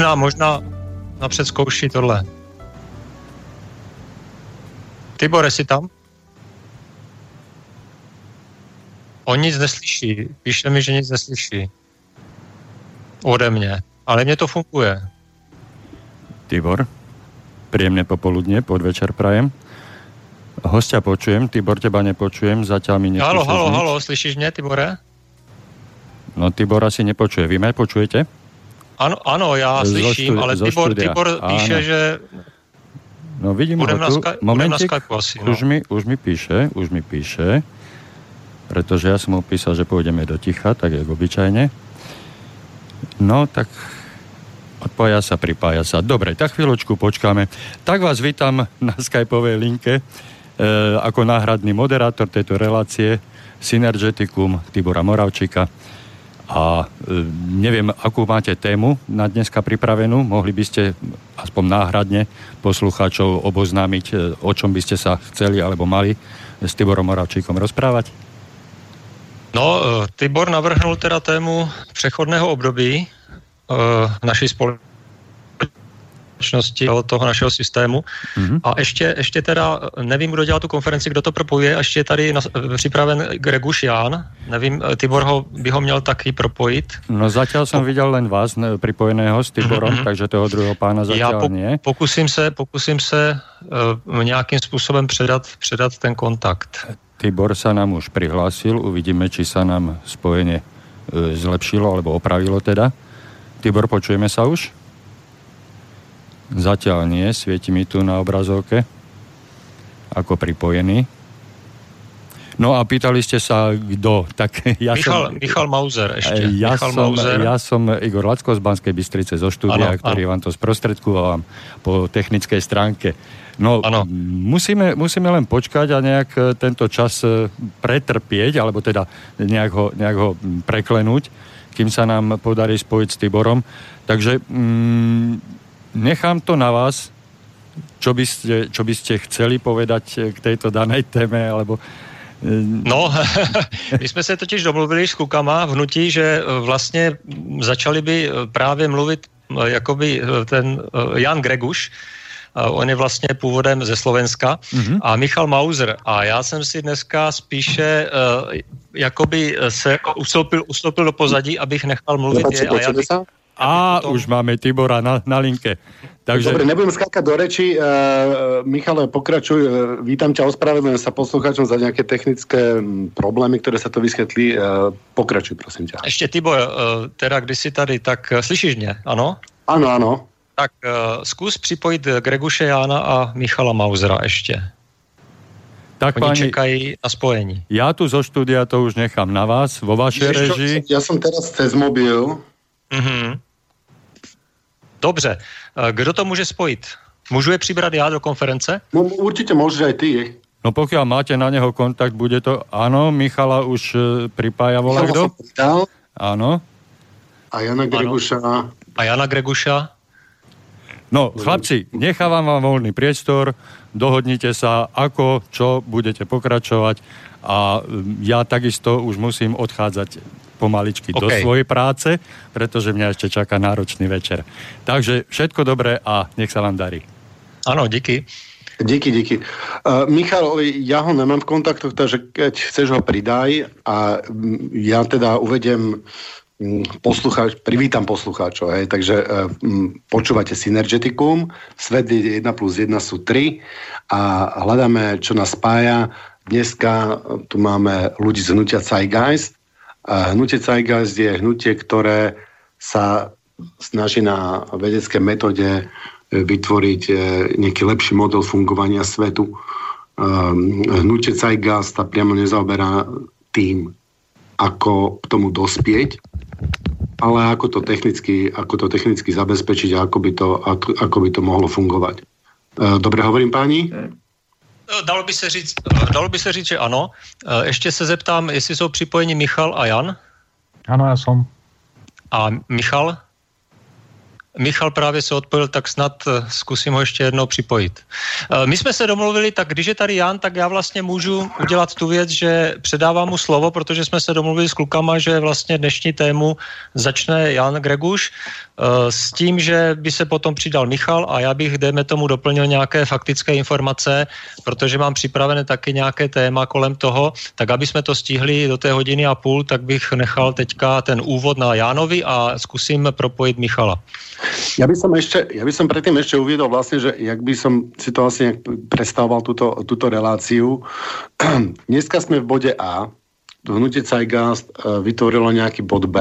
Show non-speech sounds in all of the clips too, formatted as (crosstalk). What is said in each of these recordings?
Možná, možná napřed zkouší tohle. Tibore, jsi tam? On nic neslyší. Píše mi, že nic neslyší. Ode mě. Ale mně to funguje. Tibor, príjemné popoludne, podvečer prajem. Hostia počujem, Tibor, teba nepočujem, zatiaľ mi nepíšeš Halo, halo, halo, slyšíš mě, Tibore? No, Tibor asi nepočuje. Vy mě počujete? Ano, ano, já slyším, ale Tibor, Tibor píše, ano. že No vidím budem ho tu. Na Momentík, na asi, no. už, mi, už mi píše, už mi píše, pretože ja som mu písal, že pôjdeme do ticha, tak jak obyčajne. No, tak odpája sa, pripája sa. Dobre, tak chvíľočku počkáme. Tak vás vítam na skypovej linke e, ako náhradný moderátor tejto relácie Synergeticum Tibora Moravčíka a e, neviem, akú máte tému na dneska pripravenú. Mohli by ste aspoň náhradne poslucháčov oboznámiť, e, o čom by ste sa chceli alebo mali s Tiborom Moravčíkom rozprávať? No, e, Tibor navrhnul teda tému přechodného období naší společnosti společnosti toho našeho systému. Mm-hmm. A ještě, ještě teda, nevím, kdo dělá tu konferenci, kdo to propojuje, ještě je tady na, připraven Greguš Ján, nevím, Tibor ho, by ho měl taky propojit. No zatím jsem viděl len vás připojeného s Tiborom, mm-hmm. takže toho druhého pána zatím Já po, nie. Pokusím se, pokusím se uh, nějakým způsobem předat, předat ten kontakt. Tibor sa nám už prihlásil, uvidíme, či sa nám spojenie uh, zlepšilo alebo opravilo teda. Tibor, počujeme sa už? Zatiaľ nie, svieti mi tu na obrazovke ako pripojený. No a pýtali ste sa, kto. Tak (laughs) ja Michal, som, Michal Mauser ešte. Ja, Michal som, Mauser. ja som Igor Lacko z Banskej Bystrice zo štúdia, ano, ktorý ano. vám to sprostredkúvam po technickej stránke. No, ano. musíme, musíme len počkať a nejak e, tento čas e, pretrpieť, alebo teda nejak ho, nejak ho preklenúť, kým sa nám podarí spojiť s Tiborom. Takže mm, nechám to na vás, čo by ste, čo by ste chceli povedať k tejto danej téme, alebo eh, No, (laughs) my jsme se totiž domluvili s klukama v hnutí, že eh, vlastně začali by eh, právě mluvit jakoby ten Jan Greguš, on je vlastně původem ze Slovenska, mm-hmm. a Michal Mauser. A já jsem si dneska spíše jakoby se ustoupil, ustoupil do pozadí, abych nechal mluvit je. A já bych, a potom... už máme Tibora na, na linke. Takže... Dobre, nebudem skákať do reči. Uh, Michale, pokračuj. Uh, vítam ťa, ospravedlňujem sa poslucháčom za nejaké technické problémy, ktoré sa to vysvetli. Uh, pokračuj, prosím ťa. Ešte Tibor, uh, teda když si tady, tak uh, slyšíš mě, ano? Ano, ano. Tak uh, zkus připojit Greguše Jána a Michala Mausera ještě. Tak Oni páni, čekají na spojení. Já tu zo štúdia to už nechám na vás, vo vašej režii. Ja som teraz cez mobil. Mm-hmm. Dobře, eh, kdo to může spojit? Můžu je přibrat já do konference? No, určitě můžeš aj ty. No pokiaľ máte na neho kontakt, bude to... Áno, Michala už uh, pripája volá kdo? Áno. A Jana Greguša. A Jana Greguša. No, chlapci, nechávam vám voľný priestor, dohodnite sa, ako, čo budete pokračovať a mm, ja takisto už musím odchádzať pomaličky okay. do svojej práce, pretože mňa ešte čaká náročný večer. Takže všetko dobré a nech sa vám darí. Áno, díky. Díky, díky. Uh, Michal, ja ho nemám v kontaktoch, takže keď chceš ho pridaj a mm, ja teda uvedem mm, poslucháč, privítam poslucháčov, hej, takže uh, počúvate Synergeticum, svet 1 plus 1 sú 3 a hľadáme, čo nás spája. Dneska tu máme ľudí z hnutia Zeitgeist, Hnutie Zeitgeist je hnutie, ktoré sa snaží na vedecké metóde e, vytvoriť e, nejaký lepší model fungovania svetu. Ehm, hnutie Zeitgeist sa priamo nezaoberá tým, ako k tomu dospieť, ale ako to technicky, ako to technicky zabezpečiť a ako by to, ako, ako by to mohlo fungovať. E, dobre hovorím páni? Eh, dalo by se říct, eh, dalo by se říct, že ano. Eh, ještě se zeptám, jestli jsou připojeni Michal a Jan. Ano, já jsem. A Michal? Michal právě se odpojil, tak snad eh, zkusím ho ještě jednou připojit. Eh, my jsme se domluvili, tak když je tady Jan, tak já vlastně můžu udělat tu věc, že předávám mu slovo, protože jsme se domluvili s klukama, že vlastně dnešní tému začne Jan Greguš eh, s tím, že by se potom přidal Michal a já bych, dejme tomu, doplnil nějaké faktické informace, protože mám připravené taky nějaké téma kolem toho, tak aby jsme to stihli do té hodiny a půl, tak bych nechal teďka ten úvod na Jánovi a zkusím propojit Michala. Ja by som ešte, ja by som predtým ešte uviedol vlastne, že jak by som si to asi predstavoval túto, túto reláciu. (clears throat) Dneska sme v bode A, hnutie Cajgast e, vytvorilo nejaký bod B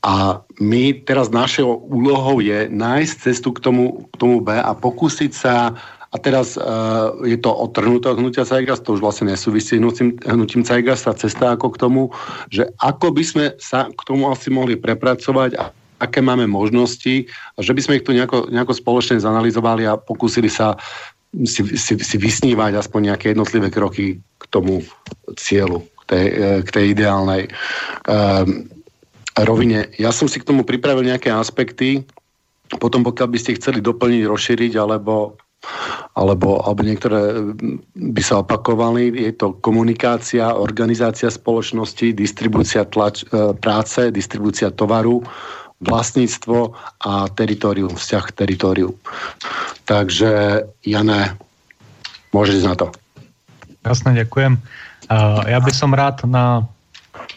a my teraz našou úlohou je nájsť cestu k tomu, k tomu B a pokúsiť sa a teraz uh, je to odtrhnuté od hnutia Cajgast, to už vlastne nesúvisí hnutím, hnutím Cajgast, a cesta ako k tomu, že ako by sme sa k tomu asi mohli prepracovať a aké máme možnosti a že by sme ich tu nejako, nejako spoločne zanalizovali a pokúsili sa si, si, si vysnívať aspoň nejaké jednotlivé kroky k tomu cieľu, k tej, k tej ideálnej um, rovine. Ja som si k tomu pripravil nejaké aspekty, potom pokiaľ by ste chceli doplniť, rozšíriť alebo alebo, alebo niektoré by sa opakovali. Je to komunikácia, organizácia spoločnosti, distribúcia tlač, e, práce, distribúcia tovaru, vlastníctvo a teritorium, vzťah k teritoriu. Takže Jané, môžeš na to. Jasne, ďakujem. Ja by som rád na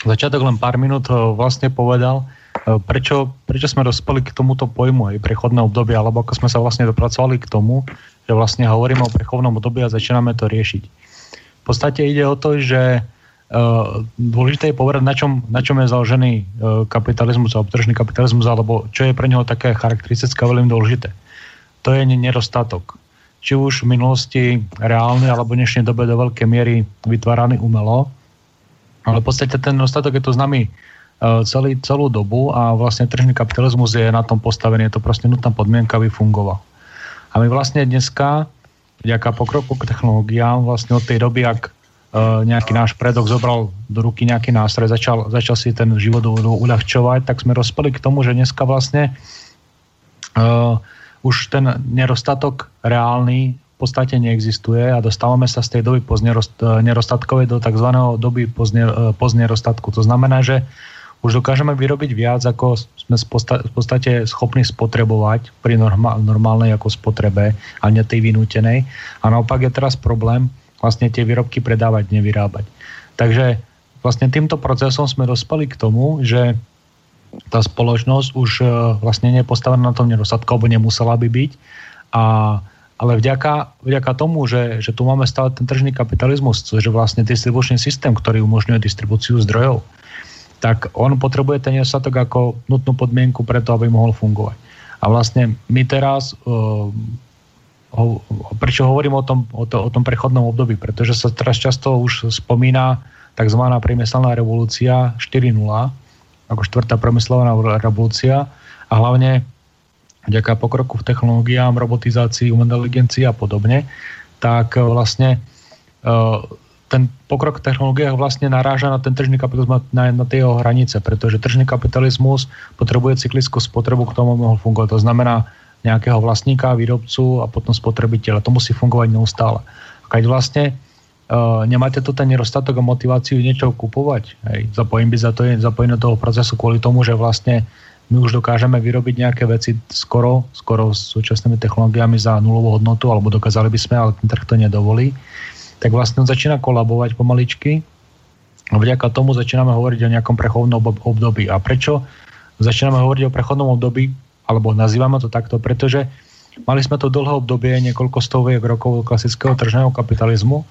začiatok len pár minút e, vlastne povedal, e, prečo, prečo sme dospeli k tomuto pojmu aj prechodné obdobie, alebo ako sme sa vlastne dopracovali k tomu, že vlastne hovoríme o prechodnom období a začíname to riešiť. V podstate ide o to, že dôležité je povedať, na čom, na čom je založený eh, kapitalizmus alebo tržný kapitalizmus, alebo čo je pre neho také charakteristické a veľmi dôležité. To je nedostatok. Či už v minulosti reálny, alebo v dnešnej dobe do veľkej miery vytváraný umelo. Ale v podstate ten nedostatok je to známy eh, celý, celú dobu a vlastne tržný kapitalizmus je na tom postavený. Je to proste nutná podmienka, aby fungoval. A my vlastne dneska, vďaka pokroku k technológiám, vlastne od tej doby, ak Eh, nejaký náš predok zobral do ruky nejaký nástroj, začal, začal si ten život uľahčovať, tak sme rozpeli k tomu, že dneska vlastne uh, už ten nedostatok reálny v podstate neexistuje a dostávame sa z tej doby poznerostatkovej do tzv. doby poznerostatku. To znamená, že už dokážeme vyrobiť viac, ako sme v podstate schopní spotrebovať pri normálnej ako spotrebe a ne tej vynútenej. A naopak je teraz problém, vlastne tie výrobky predávať, nevyrábať. Takže vlastne týmto procesom sme dospeli k tomu, že tá spoločnosť už e, vlastne nie je postavená na tom nedostatku, alebo nemusela by byť. A, ale vďaka, vďaka tomu, že, že tu máme stále ten tržný kapitalizmus, což je vlastne distribučný systém, ktorý umožňuje distribúciu zdrojov, tak on potrebuje ten nedostatok ako nutnú podmienku preto, aby mohol fungovať. A vlastne my teraz uh, ho, prečo hovorím o tom, o, to, o tom prechodnom období, pretože sa teraz často už spomína tzv. priemyselná revolúcia 4.0, ako štvrtá priemyselná revolúcia a hlavne vďaka pokroku v technológiám, robotizácii, inteligencii a podobne, tak vlastne uh, ten pokrok v technológiách vlastne naráža na ten tržný kapitalizmus na, na tie jeho hranice, pretože tržný kapitalizmus potrebuje cyklickú spotrebu k tomu, mohol fungovať. To znamená, nejakého vlastníka, výrobcu a potom spotrebiteľa. To musí fungovať neustále. A keď vlastne uh, nemáte tu ten nedostatok a motiváciu niečo kupovať, hej, zapojím by za to, zapojím do toho procesu kvôli tomu, že vlastne my už dokážeme vyrobiť nejaké veci skoro, skoro s súčasnými technológiami za nulovú hodnotu, alebo dokázali by sme, ale ten trh to nedovolí, tak vlastne on začína kolabovať pomaličky a vďaka tomu začíname hovoriť o nejakom prechodnom období. A prečo začíname hovoriť o prechodnom období? Alebo nazývame to takto, pretože mali sme to dlhé obdobie, niekoľko stoviek rokov klasického tržného kapitalizmu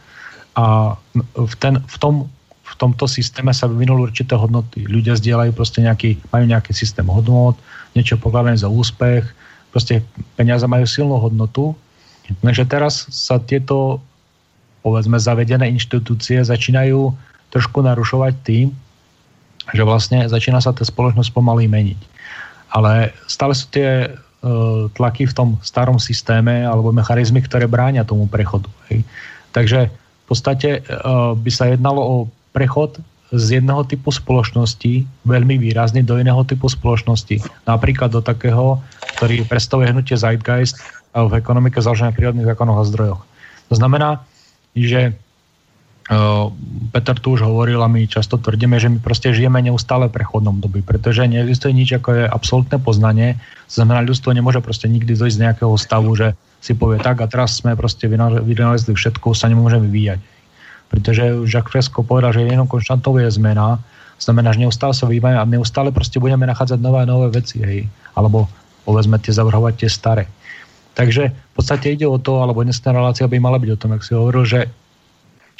a v, ten, v, tom, v tomto systéme sa vyvinuli určité hodnoty. Ľudia zdieľajú proste nejaký, majú nejaký systém hodnot, niečo pokladané za úspech, proste peniaze majú silnú hodnotu. Takže teraz sa tieto povedzme zavedené inštitúcie začínajú trošku narušovať tým, že vlastne začína sa tá spoločnosť pomaly meniť ale stále sú tie uh, tlaky v tom starom systéme alebo mechanizmy, ktoré bránia tomu prechodu. Hej. Takže v podstate uh, by sa jednalo o prechod z jednoho typu spoločnosti veľmi výrazne do iného typu spoločnosti. Napríklad do takého, ktorý predstavuje hnutie Zeitgeist v ekonomike založené prírodných zákonoch a zdrojoch. To znamená, že Peter tu už hovoril a my často tvrdíme, že my proste žijeme neustále prechodnom doby, pretože neexistuje nič ako je absolútne poznanie. Znamená, ľudstvo nemôže proste nikdy dojsť z nejakého stavu, že si povie tak a teraz sme proste vynalezli všetko, sa nemôže vyvíjať. Pretože Jacques Fresco povedal, že jenom konštantou je zmena, znamená, že neustále sa vyvíjame a neustále proste budeme nachádzať nové a nové veci, hej. Alebo povedzme tie zavrhovať tie staré. Takže v podstate ide o to, alebo dnesná relácia by mala byť o tom, jak si hovoril, že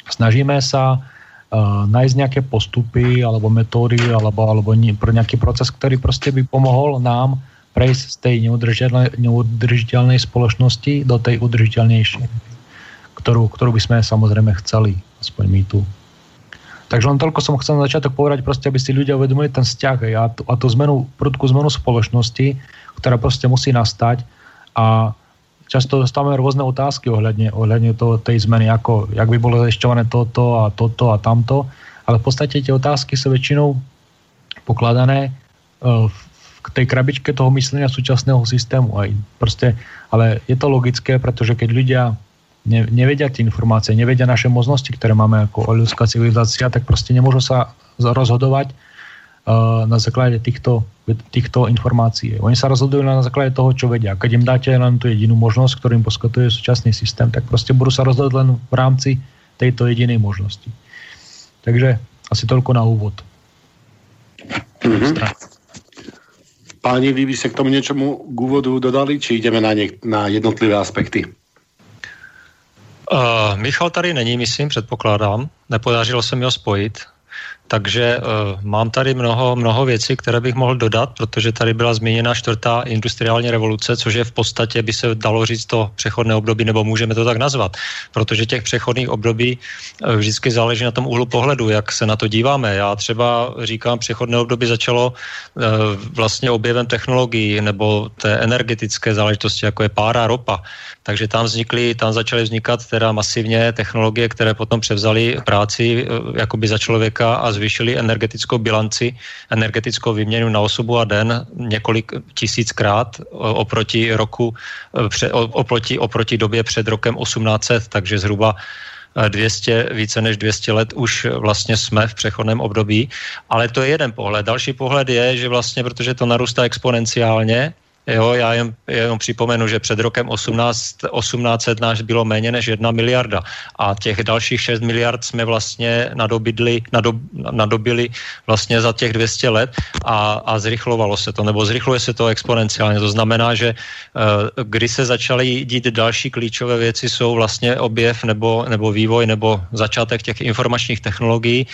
snažíme sa uh, nájsť nejaké postupy alebo metódy alebo, alebo pro nejaký proces, ktorý proste by pomohol nám prejsť z tej neudržiteľnej, neudržiteľnej spoločnosti do tej udržiteľnejšej, ktorú, ktorú by sme samozrejme chceli, aspoň my tu. Takže len toľko som chcel na začiatok povedať, proste, aby si ľudia uvedomili ten vzťah a, a tú zmenu, prudkú zmenu spoločnosti, ktorá proste musí nastať a často dostávame rôzne otázky ohľadne, ohľadne toho, tej zmeny, ako, jak by bolo zajišťované toto a toto a tamto, ale v podstate tie otázky sú väčšinou pokladané uh, v tej krabičke toho myslenia súčasného systému. Aj proste, ale je to logické, pretože keď ľudia ne, nevedia tie informácie, nevedia naše možnosti, ktoré máme ako ľudská civilizácia, tak proste nemôžu sa rozhodovať uh, na základe týchto týchto informácií. Oni sa rozhodujú na základe toho, čo vedia. Keď im dáte len tú jedinú možnosť, ktorú im poskytuje súčasný systém, tak proste budú sa rozhodovať len v rámci tejto jedinej možnosti. Takže asi toľko na úvod. Mm-hmm. Páni, vy by ste k tomu niečomu k úvodu dodali, či ideme na, niek- na jednotlivé aspekty? Uh, Michal tady není, myslím, předpokládám. Nepodařilo se mi ho spojit. Takže uh, mám tady mnoho, mnoho věcí, které bych mohl dodat, protože tady byla zmíněna čtvrtá industriální revoluce, což je v podstatě, by se dalo říct, to přechodné období, nebo můžeme to tak nazvat, protože těch přechodných období uh, vždycky záleží na tom úhlu pohledu, jak se na to díváme. Já třeba říkám, přechodné období začalo uh, vlastně objevem technologií nebo té energetické záležitosti, jako je pára, ropa. Takže tam vznikly, tam začaly vznikat teda masivně technologie, které potom převzaly práci jakoby za člověka a zvýšili energetickou bilanci, energetickou výměnu na osobu a den několik tisíckrát oproti roku, e, oproti, oproti době před rokem 1800, takže zhruba 200, e, více než 200 let už vlastně jsme v přechodném období, ale to je jeden pohled. Další pohled je, že vlastně, protože to narůstá exponenciálně, Jo, já jen, jenom připomenu, že před rokem 18, 1800 náš bylo méně než jedna miliarda a těch dalších 6 miliard jsme vlastně nadobidli, nadob, nadobili vlastně za těch 200 let a, a zrychlovalo se to, nebo zrychluje se to exponenciálně. To znamená, že uh, kdy se začaly dít další klíčové věci, jsou vlastně objev nebo, nebo vývoj nebo začátek těch informačních technologií,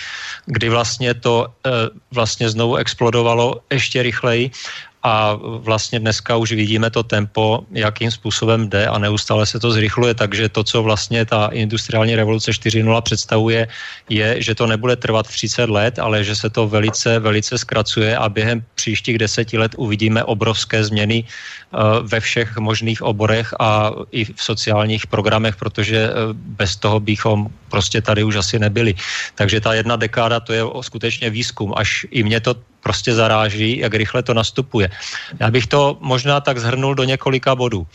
kdy vlastně to uh, vlastně znovu explodovalo ještě rychleji a vlastně dneska už vidíme to tempo, jakým způsobem jde a neustále se to zrychluje, takže to, co vlastně ta industriální revoluce 4.0 představuje, je, že to nebude trvat 30 let, ale že se to velice, velice zkracuje a během příštích deseti let uvidíme obrovské změny eh, ve všech možných oborech a i v sociálních programech, protože eh, bez toho bychom prostě tady už asi nebyli. Takže ta jedna dekáda to je skutečně výzkum, až i mě to prostě zaráží, jak rychle to nastupuje. Já bych to možná tak zhrnul do několika bodů.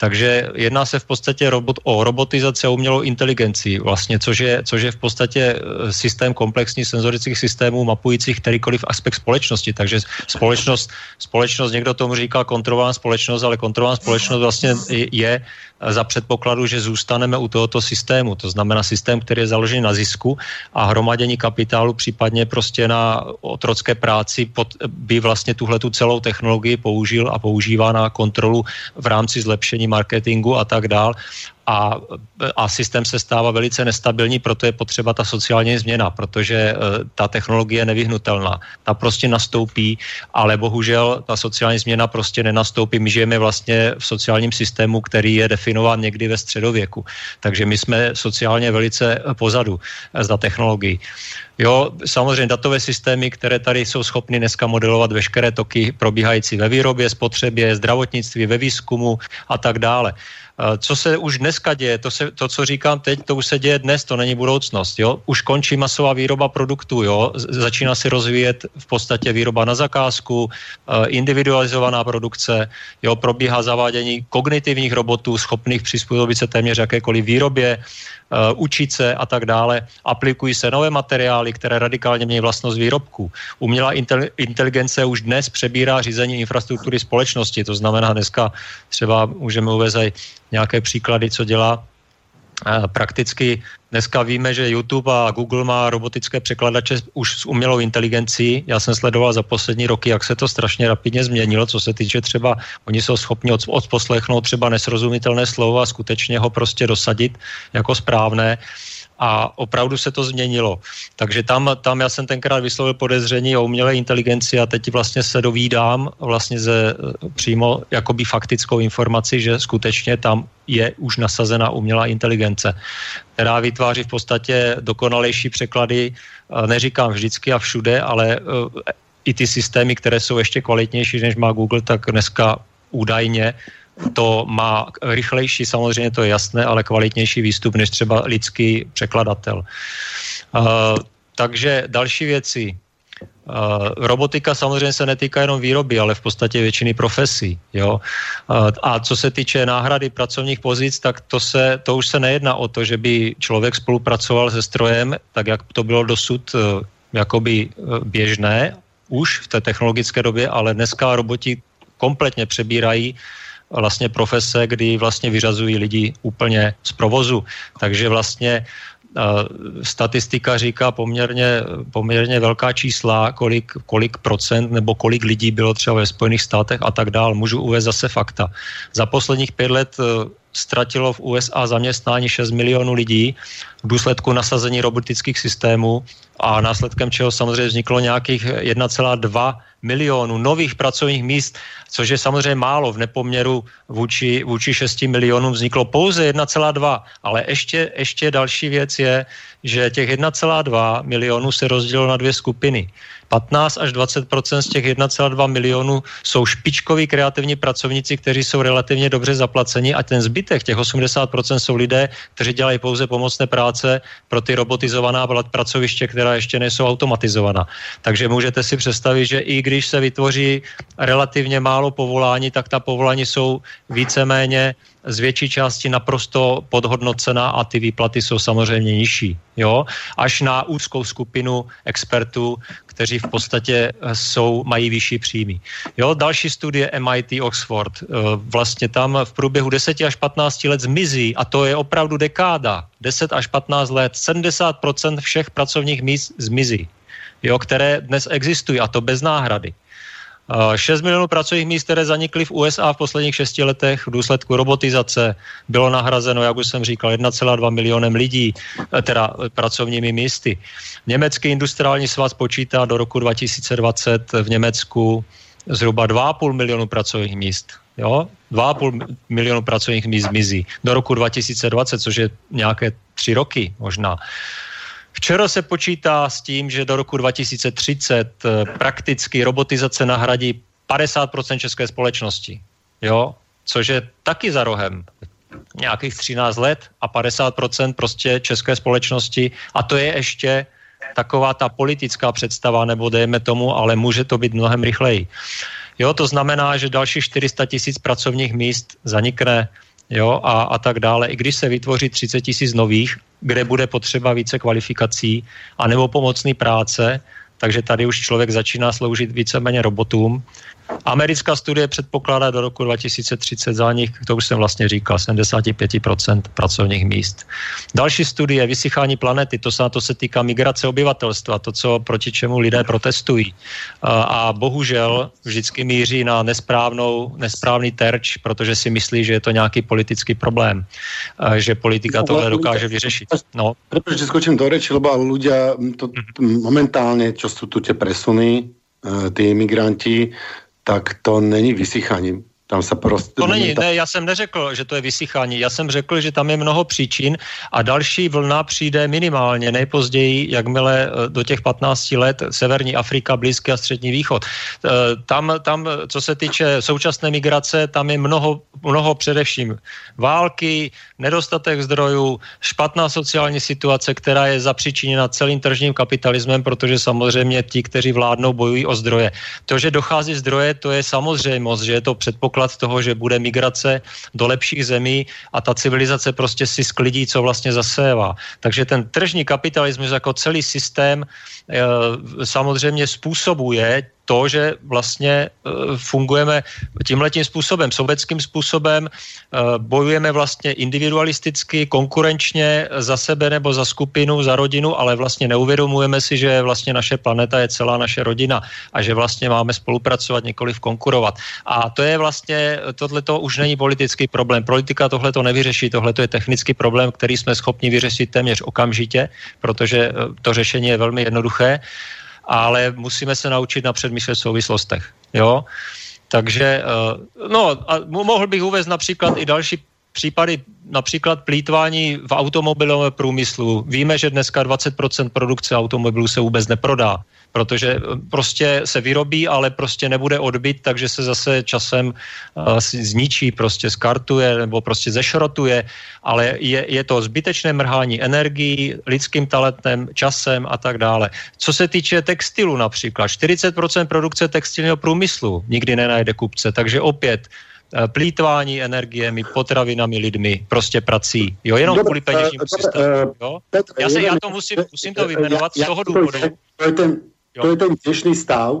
Takže jedná se v podstatě robot, o robotizaci a umělou inteligenci, vlastně, což je, což je v podstatě e, systém komplexních senzorických systémů mapujících kterýkoliv aspekt společnosti. Takže společnost, společnost někdo tomu říká kontrolovaná společnost, ale kontrolovaná společnost vlastně je za předpokladu, že zůstaneme u tohoto systému. To znamená systém, který je založený na zisku a hromadění kapitálu, případně prostě na otrocké práci, pod, by vlastně tuhle tu celou technologii použil a používá na kontrolu v rámci zlepšení marketingu a tak dál a, a systém se stává velice nestabilní, proto je potřeba ta sociální změna, protože e, ta technologie je nevyhnutelná. Ta prostě nastoupí, ale bohužel ta sociální změna prostě nenastoupí. My žijeme vlastně v sociálním systému, který je definován někdy ve středověku. Takže my jsme sociálně velice pozadu e, za technologií. Jo, samozřejmě datové systémy, které tady jsou schopny dneska modelovat veškeré toky probíhající ve výrobě, spotřebě, zdravotnictví, ve výzkumu a tak dále. Co se už dneska děje, to, se, to, co říkám teď, to už se děje dnes, to není budoucnost. Jo? Už končí masová výroba produktů, jo? začíná se rozvíjet v podstatě výroba na zakázku, individualizovaná produkce, jo? probíhá zavádění kognitivních robotů, schopných přizpůsobit se téměř jakékoliv výrobě, učit se a tak dále. Aplikují se nové materiály, které radikálně mění vlastnost výrobků. Umělá inteligence už dnes přebírá řízení infrastruktury společnosti, to znamená dneska třeba můžeme uvést nějaké příklady, co dělá Prakticky dneska víme, že YouTube a Google má robotické překladače už s umělou inteligencí. Já jsem sledoval za poslední roky, jak se to strašně rapidně změnilo, co se týče třeba, oni jsou schopni odposlechnout třeba nesrozumitelné slovo a skutečně ho prostě dosadit jako správné a opravdu se to změnilo. Takže tam, tam já jsem tenkrát vyslovil podezření o umělé inteligenci a teď vlastně se dovídám vlastně ze přímo jakoby faktickou informaci, že skutečně tam je už nasazena umělá inteligence, která vytváří v podstatě dokonalejší překlady, neříkám vždycky a všude, ale e, i ty systémy, které jsou ještě kvalitnější, než má Google, tak dneska údajně to má rychlejší, samozřejmě to je jasné, ale kvalitnější výstup než třeba lidský překladatel. Uh, takže další věci. Uh, robotika samozřejmě se netýká jenom výroby, ale v podstatě většiny profesí. Jo? Uh, a co se týče náhrady pracovních pozic, tak to, se, to už se nejedná o to, že by člověk spolupracoval se strojem, tak jak to bylo dosud uh, jakoby běžné už v té technologické době, ale dneska roboti kompletně přebírají vlastně profese, kdy vlastně vyřazují lidi úplně z provozu. Takže vlastně statistika říká poměrně, poměrně velká čísla, kolik, kolik procent nebo kolik lidí bylo třeba ve Spojených státech a tak dál. Můžu uvést zase fakta. Za posledních pět let e, ztratilo v USA zaměstnání 6 milionů lidí v důsledku nasazení robotických systémů a následkem čeho samozřejmě vzniklo nějakých 1,2 milionů nových pracovních míst, což je samozřejmě málo v nepoměru vůči, vůči 6 milionům, vzniklo pouze 1,2, ale ještě, ještě další věc je, že těch 1,2 milionů se rozdělilo na dvě skupiny. 15 až 20% z těch 1,2 milionů jsou špičkoví kreativní pracovníci, kteří jsou relativně dobře zaplaceni a ten zbytek, těch 80% jsou lidé, kteří dělají pouze pomocné práce pro ty robotizovaná pracoviště, která ještě nejsou automatizovaná. Takže můžete si představit, že i když se vytvoří relativně málo povolání, tak ta povolání jsou víceméně z větší části naprosto podhodnocená a ty výplaty jsou samozřejmě nižší. Jo? Až na úzkou skupinu expertů, kteří v podstatě eh, jsou, mají vyšší příjmy. Jo? Další studie MIT Oxford. Eh, vlastně tam v průběhu 10 až 15 let zmizí, a to je opravdu dekáda, 10 až 15 let, 70% všech pracovních míst zmizí, jo? které dnes existují, a to bez náhrady. 6 milionů pracovních míst, které zanikly v USA v posledních 6 letech v důsledku robotizace, bylo nahrazeno, jak už jsem říkal, 1,2 milionem lidí, eh, teda eh, pracovními místy. Německý industriální svaz počítá do roku 2020 v Německu zhruba 2,5 milionu pracovních míst. Jo? 2,5 milionu pracovních míst mizí do roku 2020, což je nějaké tři roky možná. Včera se počítá s tím, že do roku 2030 eh, prakticky robotizace nahradí 50% české společnosti. Jo? Což je taky za rohem nějakých 13 let a 50% prostě české společnosti a to je ještě taková ta politická představa, nebo dejme tomu, ale může to být mnohem rychleji. Jo, to znamená, že další 400 tisíc pracovních míst zanikne jo, a, a tak dále. I když se vytvoří 30 tisíc nových, kde bude potřeba více kvalifikací, anebo pomocný práce, takže tady už člověk začíná sloužit víceméně robotům Americká studie předpokládá do roku 2030 zánik, to už jsem vlastně říkal, 75% pracovních míst. Další studie, vysychání planety, to se, to se týká migrace obyvatelstva, to, co proti čemu lidé protestují. A, a bohužel vždycky míří na nesprávnou, nesprávný terč, protože si myslí, že je to nějaký politický problém, a, že politika tohle dokáže vyřešit. No. Pretože skočím do reči, lebo ľudia to mhm. momentálne, čo sú tu tie presuny, tí imigranti, tak to není vysychaním. Tam se prostě... To není, ne, já jsem neřekl, že to je vysychání. Já jsem řekl, že tam je mnoho příčin a další vlna přijde minimálně, nejpozději, jakmile eh, do těch 15 let Severní Afrika, Blízký a Střední východ. Eh, tam, tam, co se týče současné migrace, tam je mnoho, mnoho především války, nedostatek zdrojů, špatná sociální situace, která je zapříčiněna celým tržním kapitalismem, protože samozřejmě ti, kteří vládnou, bojují o zdroje. To, že dochází zdroje, to je samozřejmost, že je to předpoklad toho, že bude migrace do lepších zemí a ta civilizace prostě si sklidí, co vlastně zasévá. Takže ten tržní kapitalismus jako celý systém e, samozřejmě způsobuje to, že vlastně eh, fungujeme tímhletím způsobem, sobeckým způsobem, eh, bojujeme vlastně individualisticky, konkurenčně za sebe nebo za skupinu, za rodinu, ale vlastně neuvědomujeme si, že vlastně naše planeta je celá naše rodina a že vlastně máme spolupracovat, nikoliv konkurovat. A to je vlastně, tohle to už není politický problém. Politika tohle to nevyřeší, tohle je technický problém, který jsme schopni vyřešit téměř okamžitě, protože eh, to řešení je velmi jednoduché ale musíme se naučit na předmýšlet v souvislostech. Jo? Takže, eh, no a mohl bych uvést například i další případy, například plítvání v automobilovém průmyslu. Víme, že dneska 20% produkce automobilů se vůbec neprodá protože eh, prostě se vyrobí, ale prostě nebude odbyt, takže se zase časem uh, zničí, prostě skartuje nebo prostě zešrotuje, ale je, je to zbytečné mrhání energií, lidským talentem, časem a tak dále. Co se týče textilu například, 40% produkce textilního průmyslu nikdy nenajde kupce, takže opět plítvání energiemi, potravinami, lidmi, prostě prací. Jo, jenom dobre, kvůli peněžnímu systému. Jo? Já, se, já to musím, musím to vyjmenovat z toho důvodu. To je ten Jo. To je ten dnešný stav,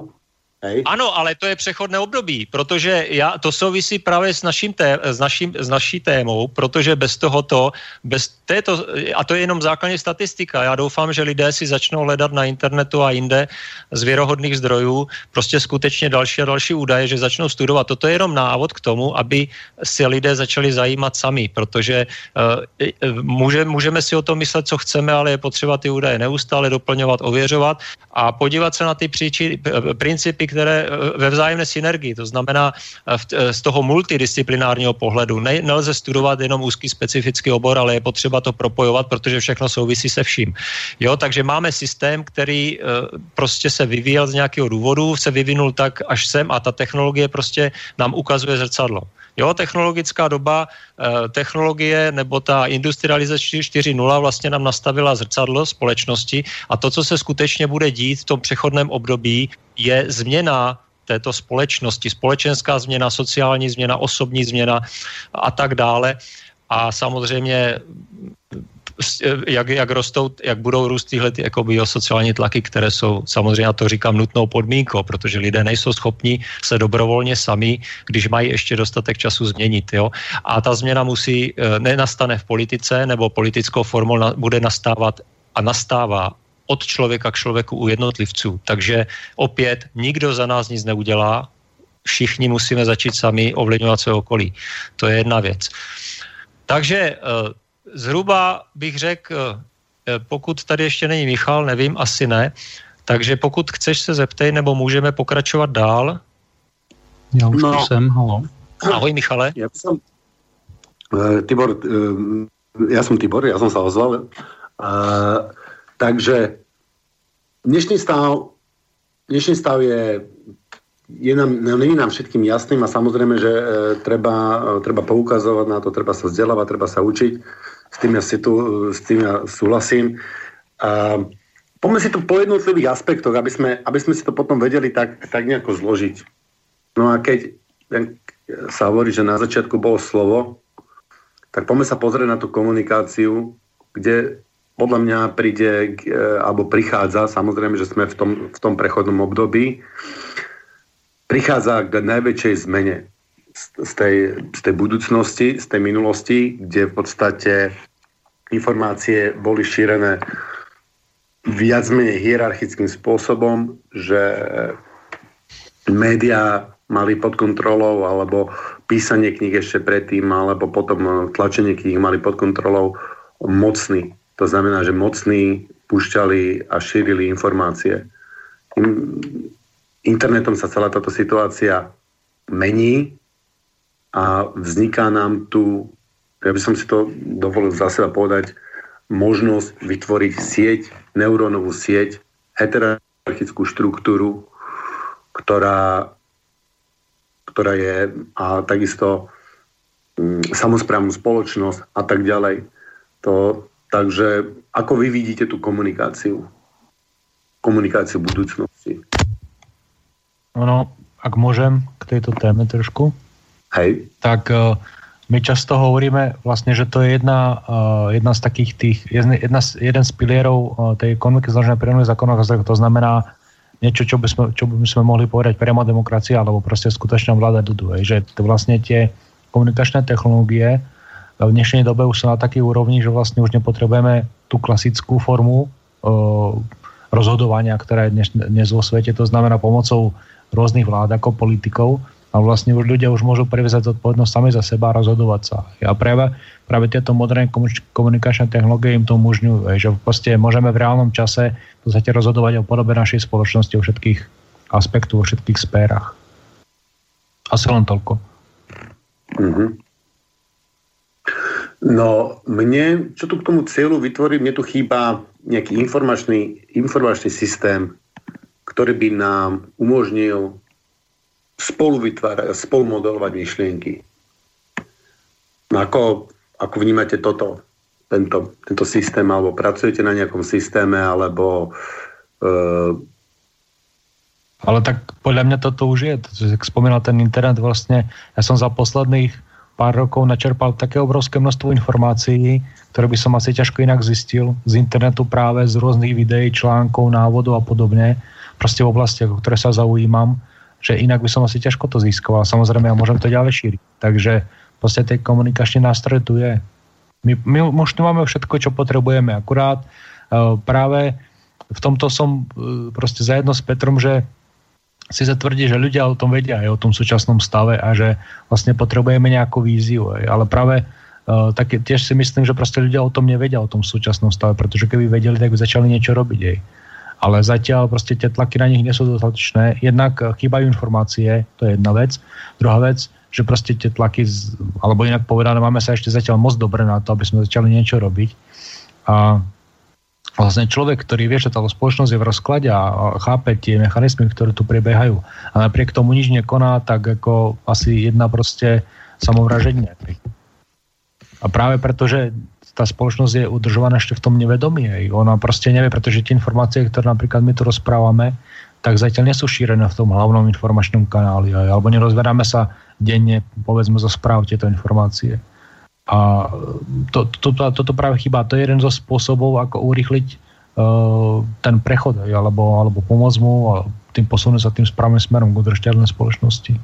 Hej. Ano, ale to je přechodné období, protože já, to souvisí právě s, naším té, s, naším, s naší témou, protože bez tohoto, bez této, a to je jenom základní statistika, já doufám, že lidé si začnou hledat na internetu a jinde z věrohodných zdrojů prostě skutečně další a další údaje, že začnou studovat. Toto je jenom návod k tomu, aby si lidé začali zajímat sami, protože uh, může, můžeme si o tom myslet, co chceme, ale je potřeba ty údaje neustále doplňovat, ověřovat a podívat se na ty příčiny, principy, které eh, ve vzájemné synergii, to znamená eh, eh, z toho multidisciplinárního pohledu. Ne, nelze studovat jenom úzký specifický obor, ale je potřeba to propojovat, protože všechno souvisí se vším. Jo, takže máme systém, který prostě se vyvíjel z nějakého důvodu, se vyvinul tak až sem a ta technologie prostě nám ukazuje zrcadlo. Jo, technologická doba, technologie nebo ta industrializace 4.0 vlastně nám nastavila zrcadlo společnosti a to, co se skutečně bude dít v tom přechodném období, je změna této společnosti, společenská změna, sociální změna, osobní změna a tak dále. A samozřejmě jak, jak, rostou, jak budou růst tyhle ty jako biosociální tlaky, které jsou samozřejmě, já to říkám, nutnou podmínkou, protože lidé nejsou schopni se dobrovolně sami, když mají ještě dostatek času změnit. Jo? A ta změna musí, eh, nenastane v politice, nebo politickou formou na, bude nastávat a nastává od člověka k člověku u jednotlivců. Takže opět nikdo za nás nic neudělá, všichni musíme začít sami ovlivňovat své okolí. To je jedna věc. Takže eh, zhruba bych řekl, eh, pokud tady ještě není Michal, nevím, asi ne, takže pokud chceš se zeptej, nebo můžeme pokračovat dál. Já už no. jsem, halo. Ahoj Michale. Já jsem, uh, Tibor, uh, já jsem Tibor, já jsem se ozval. Uh, takže dnešný stav, dnešný stav je, je nám, no, není nám všetkým jasným a samozrejme, že e, treba, e, treba poukazovať na to, treba sa vzdelávať, treba sa učiť. S tým ja, si tu, s tým ja súhlasím. A, poďme si to po jednotlivých aspektoch, aby sme, aby sme si to potom vedeli tak, tak nejako zložiť. No a keď sa hovorí, že na začiatku bolo slovo, tak poďme sa pozrieť na tú komunikáciu, kde podľa mňa príde, e, alebo prichádza, samozrejme, že sme v tom, v tom prechodnom období, prichádza k najväčšej zmene z tej, z tej budúcnosti, z tej minulosti, kde v podstate informácie boli šírené viac menej hierarchickým spôsobom, že médiá mali pod kontrolou, alebo písanie kníh ešte predtým, alebo potom tlačenie kníh mali pod kontrolou mocní to znamená, že mocní púšťali a šírili informácie. Internetom sa celá táto situácia mení a vzniká nám tu, ja by som si to dovolil za seba povedať, možnosť vytvoriť sieť, neurónovú sieť, heterarchickú štruktúru, ktorá, ktorá je a takisto mm, samozprávnu spoločnosť a tak ďalej. To, takže ako vy vidíte tú komunikáciu? Komunikáciu budúcnosti? Ono, ak môžem k tejto téme trošku, Hej. tak uh, my často hovoríme vlastne, že to je jedna, uh, jedna z takých tých, jedna, jeden z pilierov uh, tej ekonomiky založenej prírodných zákonov, to znamená niečo, čo by, sme, čo by sme mohli povedať priamo demokracia, alebo proste skutočná vláda ľudu. Že to vlastne tie komunikačné technológie v dnešnej dobe už sú na takej úrovni, že vlastne už nepotrebujeme tú klasickú formu uh, rozhodovania, ktorá je dnes, dnes vo svete, to znamená pomocou rôznych vlád ako politikov, a vlastne už ľudia už môžu prevzať zodpovednosť sami za seba a rozhodovať sa. A práve, práve tieto moderné komunikačné technológie im to umožňujú, že proste môžeme v reálnom čase v podstate rozhodovať o podobe našej spoločnosti, o všetkých aspektoch, o všetkých sférach. Asi len toľko. Mm-hmm. No, mne, čo tu k tomu cieľu vytvorí, mne tu chýba nejaký informačný, informačný systém, ktorý by nám umožnil spolu vytvárať spolu modelovať myšlienky. No ako, ako vnímate toto, tento, tento systém, alebo pracujete na nejakom systéme, alebo... Uh... Ale tak podľa mňa toto už je, jak spomínal ten internet, vlastne ja som za posledných pár rokov načerpal také obrovské množstvo informácií, ktoré by som asi ťažko inak zistil z internetu práve z rôznych videí, článkov, návodov a podobne, proste v oblastiach, o ktoré sa zaujímam že inak by som asi ťažko to získal. Samozrejme, ja môžem to ďalej šíriť. Takže proste tej komunikačný nástroj tu je. My, my už tu máme všetko, čo potrebujeme. Akurát uh, práve v tomto som uh, proste zajedno s Petrom, že si sa tvrdí, že ľudia o tom aj o tom súčasnom stave a že vlastne potrebujeme nejakú víziu. Ale práve uh, tak tiež si myslím, že proste ľudia o tom nevedia, o tom súčasnom stave, pretože keby vedeli, tak by začali niečo robiť. Aj ale zatiaľ proste tie tlaky na nich nie sú dostatočné. Jednak eh, chýbajú informácie, to je jedna vec. Druhá vec, že proste tie tlaky, alebo inak povedané, máme sa ešte zatiaľ moc dobre na to, aby sme začali niečo robiť. A vlastne človek, ktorý vie, že tá spoločnosť je v rozklade a chápe tie mechanizmy, ktoré tu prebiehajú a napriek tomu nič nekoná, tak ako asi jedna proste samovraženie. A práve preto, tá spoločnosť je udržovaná ešte v tom nevedomí. Hej. Ona proste nevie, pretože tie informácie, ktoré napríklad my tu rozprávame, tak zatiaľ nie sú šírené v tom hlavnom informačnom kanáli. Hej. Alebo nerozveráme sa denne, povedzme, zo správ tieto informácie. A to, to, to, toto práve chýba. To je jeden zo spôsobov, ako urýchliť uh, ten prechod, hej, alebo, alebo pomôcť mu a tým posunúť sa tým správnym smerom k udržiteľnej spoločnosti.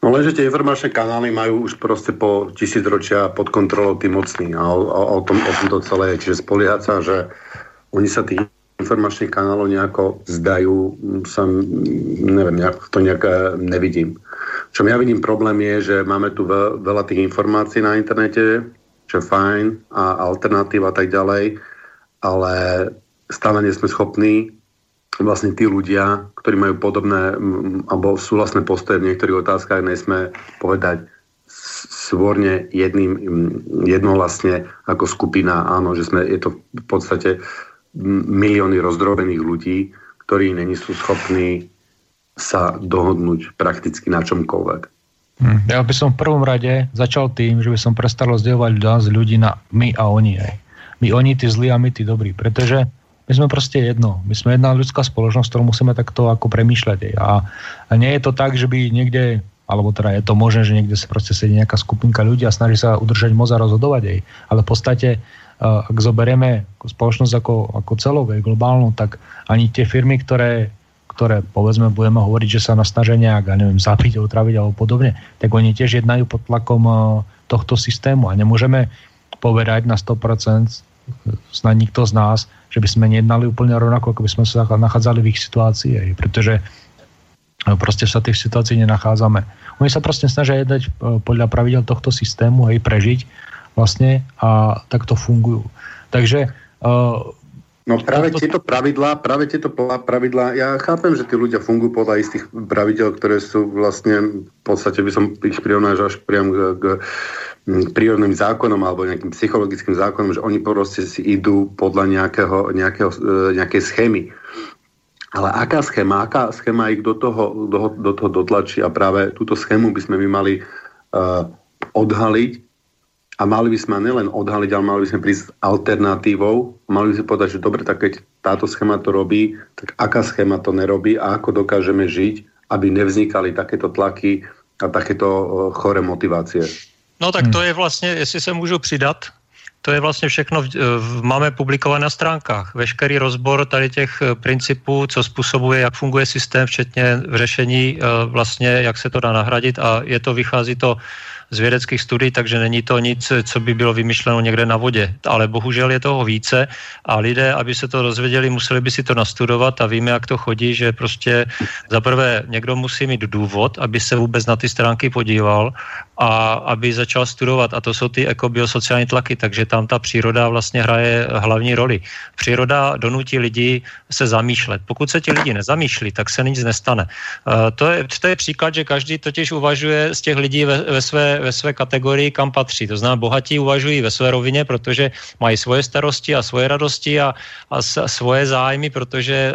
No lenže tie informačné kanály majú už proste po tisícročia pod kontrolou tým mocní a o, o, o, tom, o tom to celé je. Čiže spoliehať sa, že oni sa tých informačných kanálov nejako zdajú, sa, neviem, nejak, to nejak nevidím. Čo ja vidím problém je, že máme tu veľ, veľa tých informácií na internete, čo je fajn a alternatív a tak ďalej, ale stále nie sme schopní vlastne tí ľudia, ktorí majú podobné alebo súhlasné postoje v niektorých otázkach, nesme povedať svorne jedným, jednohlasne ako skupina, áno, že sme, je to v podstate milióny rozdrobených ľudí, ktorí není sú schopní sa dohodnúť prakticky na čomkoľvek. Hm. Ja by som v prvom rade začal tým, že by som prestal rozdielovať nás ľudí na my a oni. Aj. My oni, tí zlí a my tí dobrí. Pretože my sme proste jedno. My sme jedna ľudská spoločnosť, ktorú musíme takto ako premýšľať. A, a nie je to tak, že by niekde, alebo teda je to možné, že niekde sa proste sedí nejaká skupinka ľudí a snaží sa udržať moc a rozhodovať jej. Ale v podstate, ak zoberieme spoločnosť ako, ako celok, aj globálnu, tak ani tie firmy, ktoré ktoré povedzme budeme hovoriť, že sa nás snažia nejak, ja neviem, zapiť, otraviť alebo podobne, tak oni tiež jednajú pod tlakom tohto systému a nemôžeme povedať na 100% snad nikto z nás, že by sme nejednali úplne rovnako, ako by sme sa nachádzali v ich situácii, pretože no, proste sa tých situácií nenachádzame. Oni sa proste snažia jednať e, podľa pravidel tohto systému, aj prežiť vlastne a takto fungujú. Takže uh, No práve tieto pravidlá, práve tieto pravidlá, ja chápem, že tí ľudia fungujú podľa istých pravidel, ktoré sú vlastne, v podstate by som ich prirovnal až priam k, k prírodným zákonom alebo nejakým psychologickým zákonom, že oni proste si idú podľa nejakého, nejakého, e, nejakej schémy. Ale aká schéma, aká schéma ich do toho, do, do toho dotlačí a práve túto schému by sme my mali uh, odhaliť a mali by sme nielen odhaliť, ale mali by sme prísť alternatívou. Mali by sme povedať, že dobre, tak keď táto schéma to robí, tak aká schéma to nerobí a ako dokážeme žiť, aby nevznikali takéto tlaky a takéto chore motivácie. No tak to je vlastně, jestli se můžu přidat, to je vlastně všechno, máme publikované na stránkách. Veškerý rozbor tady těch eh, principů, co způsobuje, jak funguje systém, včetně řešení eh, vlastně, jak se to dá nahradit a je to, vychází to z vědeckých studií, takže není to nic, co by bylo vymyšleno někde na vodě. Ale bohužel je toho více a lidé, aby se to dozvěděli, museli by si to nastudovat a víme, jak to chodí, že prostě zaprvé někdo musí mít důvod, aby se vůbec na ty stránky podíval a aby začal studovat. A to jsou ty ekobiosociální tlaky, takže tam ta příroda vlastně hraje hlavní roli. Příroda donutí lidi se zamýšlet. Pokud se ti lidi nezamýšlí, tak se nic nestane. Uh, to, je, to je příklad, že každý totiž uvažuje z těch lidí ve, ve, své, ve své kategorii, kam patří. To znamená, bohatí uvažují ve své rovině, protože mají svoje starosti a svoje radosti a, a, svoje zájmy, protože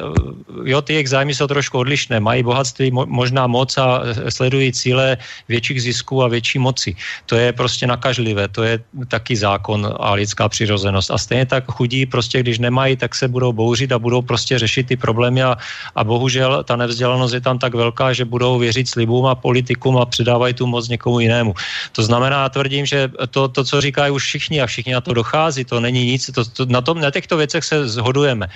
jo, ty jejich zájmy jsou trošku odlišné. Mají bohatství, mo, možná moc a sledují cíle větších zisků a větší větší moci. To je prostě nakažlivé, to je taky zákon a lidská přirozenost. A stejně tak chudí prostě, když nemají, tak se budou bouřit a budou prostě řešit ty problémy a, a bohužel ta nevzdělanost je tam tak velká, že budou věřit slibům a politikům a předávají tu moc někomu jinému. To znamená, tvrdím, že to, to co říkají už všichni a všichni na to dochází, to není nic, to, to, na, tom, na těchto věcech se zhodujeme.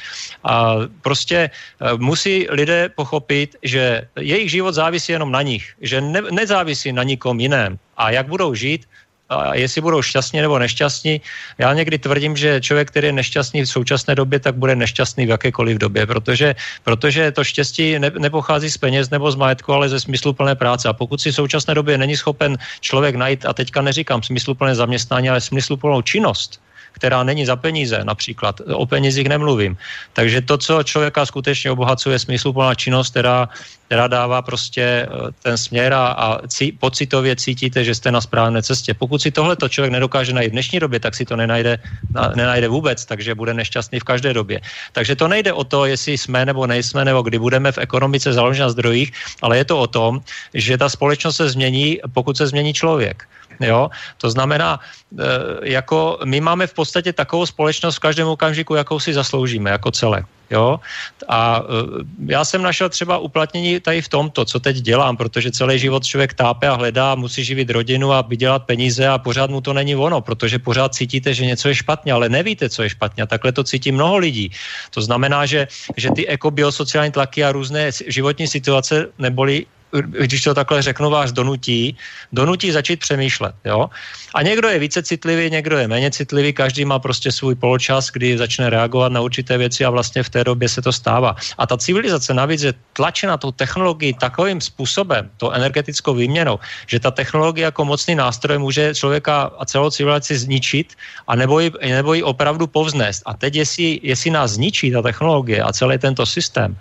A prostě eh, musí lidé pochopit, že jejich život závisí jenom na nich, že ne, nezávisí na nikom jiném a jak budou žít, a jestli budou šťastní nebo nešťastní. Já někdy tvrdím, že člověk, který je nešťastný v současné době, tak bude nešťastný v jakékoliv době, protože, protože to štěstí ne, nepochází z peněz nebo z majetku, ale ze smysluplné práce. A pokud si v současné době není schopen člověk najít, a teďka neříkám smysluplné zaměstnání, ale smysluplnou činnost, která není za peníze, například. O penězích nemluvím. Takže to, co člověka skutečně obohacuje, smysluplná činnost, která, která dává prostě eh, ten směr a, a cí, pocitově cítíte, že jste na správné cestě. Pokud si tohle to člověk nedokáže najít v dnešní době, tak si to nenajde, na, nenajde vůbec, takže bude nešťastný v každé době. Takže to nejde o to, jestli jsme nebo nejsme, nebo kdy budeme v ekonomice založeni na zdrojích, ale je to o tom, že ta společnost se změní, pokud se změní člověk. Jo? To znamená, e, jako my máme v podstatě takovou společnost v každém okamžiku, jakou si zasloužíme jako celé. Jo? A e, já jsem našel třeba uplatnění tady v tomto, co teď dělám, protože celý život člověk tápe a hledá, musí živit rodinu a vydělat peníze a pořád mu to není ono, protože pořád cítíte, že něco je špatně, ale nevíte, co je špatně. Takhle to cítí mnoho lidí. To znamená, že, že ty ekobiosociální tlaky a různé životní situace neboli když to takhle řeknu, vás donutí, donutí začít přemýšlet. Jo? A někdo je více citlivý, někdo je méně citlivý, každý má prostě svůj poločas, kdy začne reagovat na určité věci a vlastně v té době se to stává. A ta civilizace navíc je tlačena tou technologií takovým způsobem, to energetickou výměnou, že ta technologie jako mocný nástroj může člověka a celou civilizaci zničit a nebo ji, nebo ji opravdu povznést. A teď, jestli, jestli nás zničí ta technologie a celý tento systém,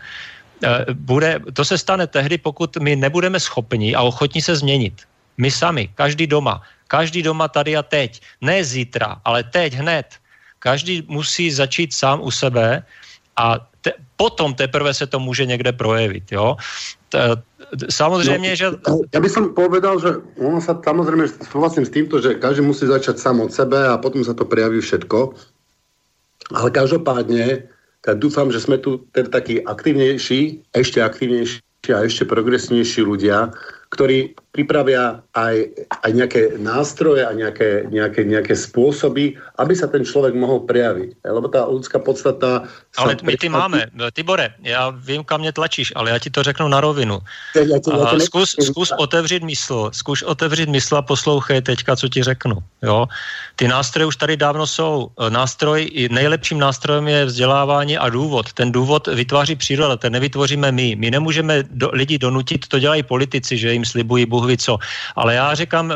bude, to se stane tehdy, pokud my nebudeme schopni a ochotní se změnit. My sami, každý doma, každý doma tady a teď, ne zítra, ale teď hned. Každý musí začít sám u sebe a te, potom teprve se to může někde projevit. Jo? Samozřejmě, no, že... Ja by som povedal, že ono sa samozrejme súhlasím s týmto, že každý musí začať sám od sebe a potom sa to prejaví všetko. Ale každopádne tak dúfam, že sme tu teda takí aktivnejší, ešte aktivnejší a ešte progresnejší ľudia, ktorí pripravia aj, aj nejaké nástroje a nejaké, nejaké, nejaké spôsoby, aby sa ten človek mohol prejaviť. Lebo tá ľudská podstata... Ale my ty máme. Tibore, já vím, kam mě tlačíš, ale já ti to řeknu na rovinu. Ti, ja zkus, zkus otevřít mysl, zkus otevřít mysl a poslouchej teďka, co ti řeknu. Jo? Ty nástroje už tady dávno jsou. Nástroj, nejlepším nástrojem je vzdělávání a důvod. Ten důvod vytváří příroda, ten nevytvoříme my. My nemůžeme do, lidi donutit, to dělají politici, že jim slibují Bůh ví co. Ale já říkám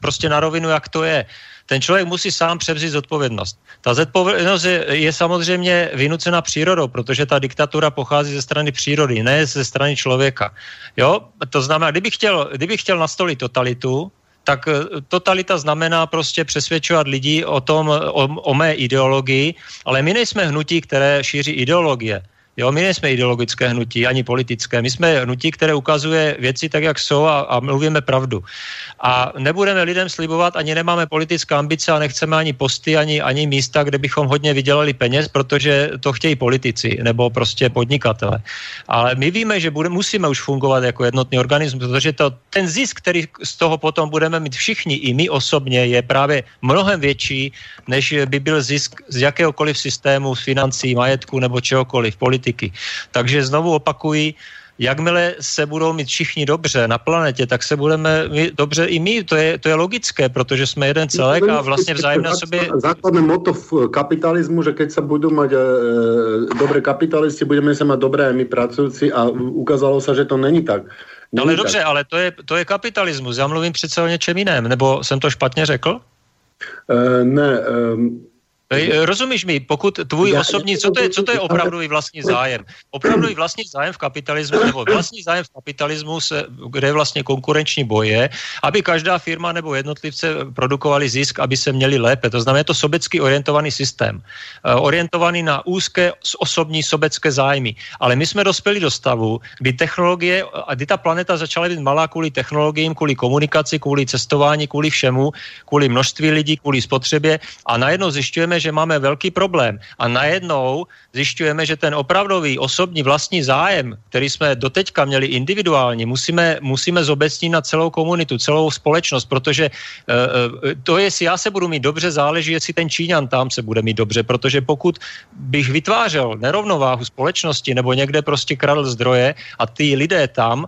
prostě na rovinu, jak to je ten člověk musí sám převzít zodpovědnost. Ta zodpovědnost je, je samozřejmě vynucena přírodou, protože ta diktatura pochází ze strany přírody, ne ze strany člověka. Jo? To znamená, kdybych chtěl, kdybych chtěl nastolit totalitu, tak eh, totalita znamená prostě přesvědčovat lidi o tom, o, o mé ideologii, ale my nejsme hnutí, které šíří ideologie. Jo, my nejsme ideologické hnutí, ani politické. My jsme hnutí, které ukazuje věci tak, jak jsou a, a mluvíme pravdu. A nebudeme lidem slibovat, ani nemáme politické ambice a nechceme ani posty, ani, ani místa, kde bychom hodně vydělali peněz, protože to chtějí politici nebo prostě podnikatele. Ale my víme, že bude, musíme už fungovat jako jednotný organismus, protože to, ten zisk, který z toho potom budeme mít všichni, i my osobně, je právě mnohem větší, než by byl zisk z jakéhokoliv systému, z financí, majetku nebo čehokoliv, politiky politiky. Takže znovu opakuji, jakmile se budou mít všichni dobře na planetě, tak se budeme mít dobře i my. To je, to je logické, protože jsme jeden celek a vlastně vzájemně sobě... Základné moto v kapitalismu, že keď se budou mít e, dobré kapitalisti, budeme se mít dobré my pracující a ukázalo se, že to není tak. No ale dobře, ale to je, to je kapitalismus. Já mluvím přece o něčem jiném. Nebo jsem to špatně řekl? Uh, ne, um, Rozumíš mi, pokud tvůj osobní, co to je, co to je opravdový vlastní zájem? Opravdový vlastní zájem v kapitalismu, nebo vlastní zájem v kapitalismu, se, kde je vlastně konkurenční boje, aby každá firma nebo jednotlivce produkovali zisk, aby se měli lépe. To znamená, je to sobecky orientovaný systém. Eh, orientovaný na úzké osobní sobecké zájmy. Ale my jsme dospěli do stavu, kdy technologie, a kdy ta planeta začala být malá kvůli technologiím, kvůli komunikaci, kvůli cestování, kvůli všemu, kvůli množství lidí, kvůli spotřebě a najednou zjišťujeme, že máme velký problém a najednou zjišťujeme, že ten opravdový osobní vlastní zájem, který jsme doteďka měli individuálně, musíme, musíme zobecnit na celou komunitu, celou společnost, protože uh, to, jestli já se budu mít dobře, záleží, jestli ten Číňan tam se bude mít dobře, protože pokud bych vytvářel nerovnováhu společnosti nebo někde prostě kradl zdroje a ty lidé tam,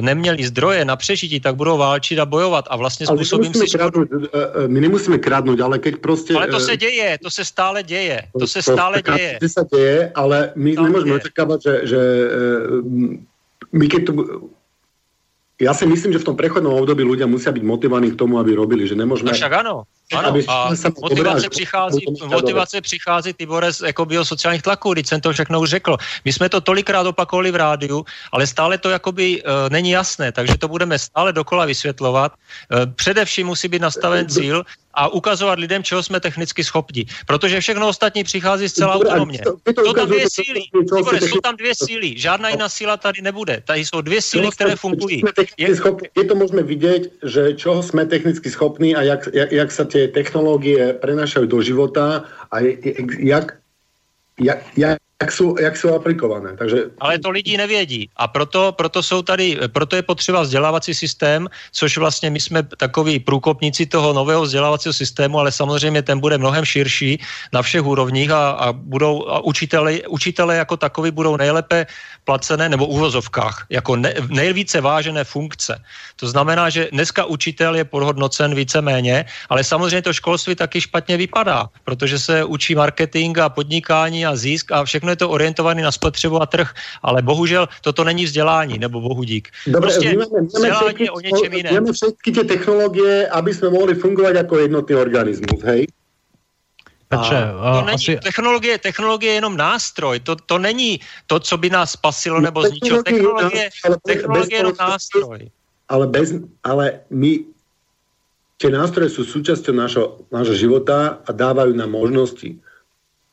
neměli zdroje na přežití, tak budou válčit a bojovat. A vlastně způsobím si kradnout, eh, eh, My nemusíme kradnout, ale keď prostě... Ale to se děje, to se stále děje, to se stále to, děje. To se děje, ale my nemůžeme očekávat, že, že my keď tu ja si myslím, že v tom prechodnom období ľudia musia byť motivovaní k tomu, aby robili, že nemôžeme... No však áno, ano, a motivace přichází, motivace přichází Tibore z jako biosociálních tlaků, když jsem to všechno už řekl. My jsme to tolikrát opakovali v rádiu, ale stále to jakoby uh, není jasné, takže to budeme stále dokola vysvětlovat. Uh, především musí být nastaven cíl, a ukazovat lidem, čeho jsme technicky schopni. Protože všechno ostatní přichází zcela autonomně. Jsou tam dvě síly. jsou tam dvě síly. Žádná jiná síla tady nebude. Tady jsou dvě síly, které fungují. Je, je to můžeme vidět, že čeho jsme technicky schopní a jak, jak, jak se tie technológie prenášajú do života a jak, jak, jak jak jsou, jak jsou aplikované. Takže... Ale to lidi nevědí a proto, proto, jsou tady, proto je potřeba vzdělávací systém, což vlastně my jsme takový průkopníci toho nového vzdělávacího systému, ale samozřejmě ten bude mnohem širší na všech úrovních a, a budou a učitele, učitele jako takový budou nejlépe placené nebo uvozovkách jako ne, nejvíce vážené funkce. To znamená, že dneska učitel je podhodnocen víceméně, ale samozřejmě to školství taky špatně vypadá, protože se učí marketing a podnikání a zisk a všechno je to orientované na spotřebu a trh, ale bohužel toto není vzdělání, nebo bohu dík. Dobre, prostě vnímame, vnímame o něčem jiném. Vnímame všetky ty technologie, aby jsme mohli fungovat jako jednotný organismus, hej? Peče, to není, asi... technologie, technologie je jenom nástroj, to, to není to, co by nás spasilo nebo no, zničilo. Technologie, ale technologie je jenom nástroj. Ale, bez, ale my, tie nástroje sú súčasťou nášho, nášho života a dávajú nám možnosti.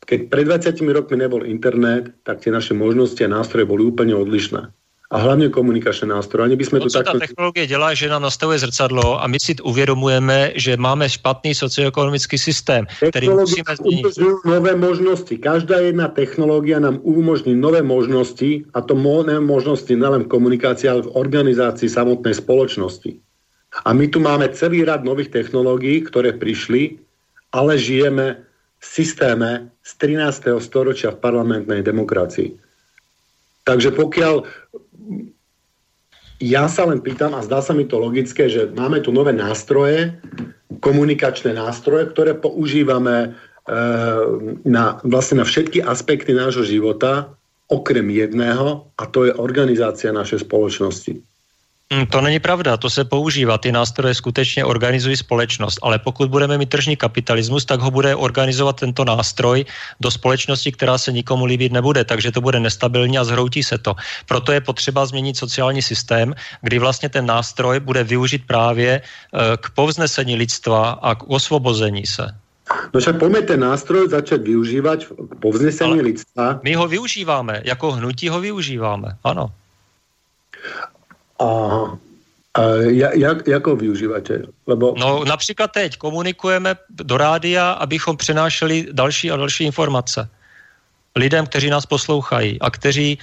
Keď pred 20 rokmi nebol internet, tak tie naše možnosti a nástroje boli úplne odlišné a hlavně komunikačné nástroje. Ani bychom to, co tak... ta technologie dělá, že nám nastavuje zrcadlo a my si uvědomujeme, že máme špatný socioekonomický systém, který musíme změnit. nové možnosti. Každá jedna technologie nám umožní nové možnosti a to nové možnosti nelen v komunikaci, ale v organizaci samotné společnosti. A my tu máme celý rad nových technologií, které přišly, ale žijeme systéme z 13. storočia v parlamentnej demokracii. Takže pokiaľ ja sa len pýtam a zdá sa mi to logické, že máme tu nové nástroje, komunikačné nástroje, ktoré používame e, na, vlastne na všetky aspekty nášho života, okrem jedného, a to je organizácia našej spoločnosti. Hm, to není pravda, to se používá. Ty nástroje skutečně organizují společnost, ale pokud budeme mít tržní kapitalismus, tak ho bude organizovat tento nástroj do společnosti, která se nikomu líbit nebude, takže to bude nestabilní a zhroutí se to. Proto je potřeba změnit sociální systém, kdy vlastně ten nástroj bude využít právě eh, k povznesení lidstva a k osvobození se. No však pojďme ten nástroj začít využívat k povznesení lidstva. My ho využíváme, jako hnutí ho využíváme, ano. A, a jak, jak ho využíváte? Lebo... No například teď komunikujeme do rádia, abychom přenášeli další a další informace lidem, kteří nás poslouchají a kteří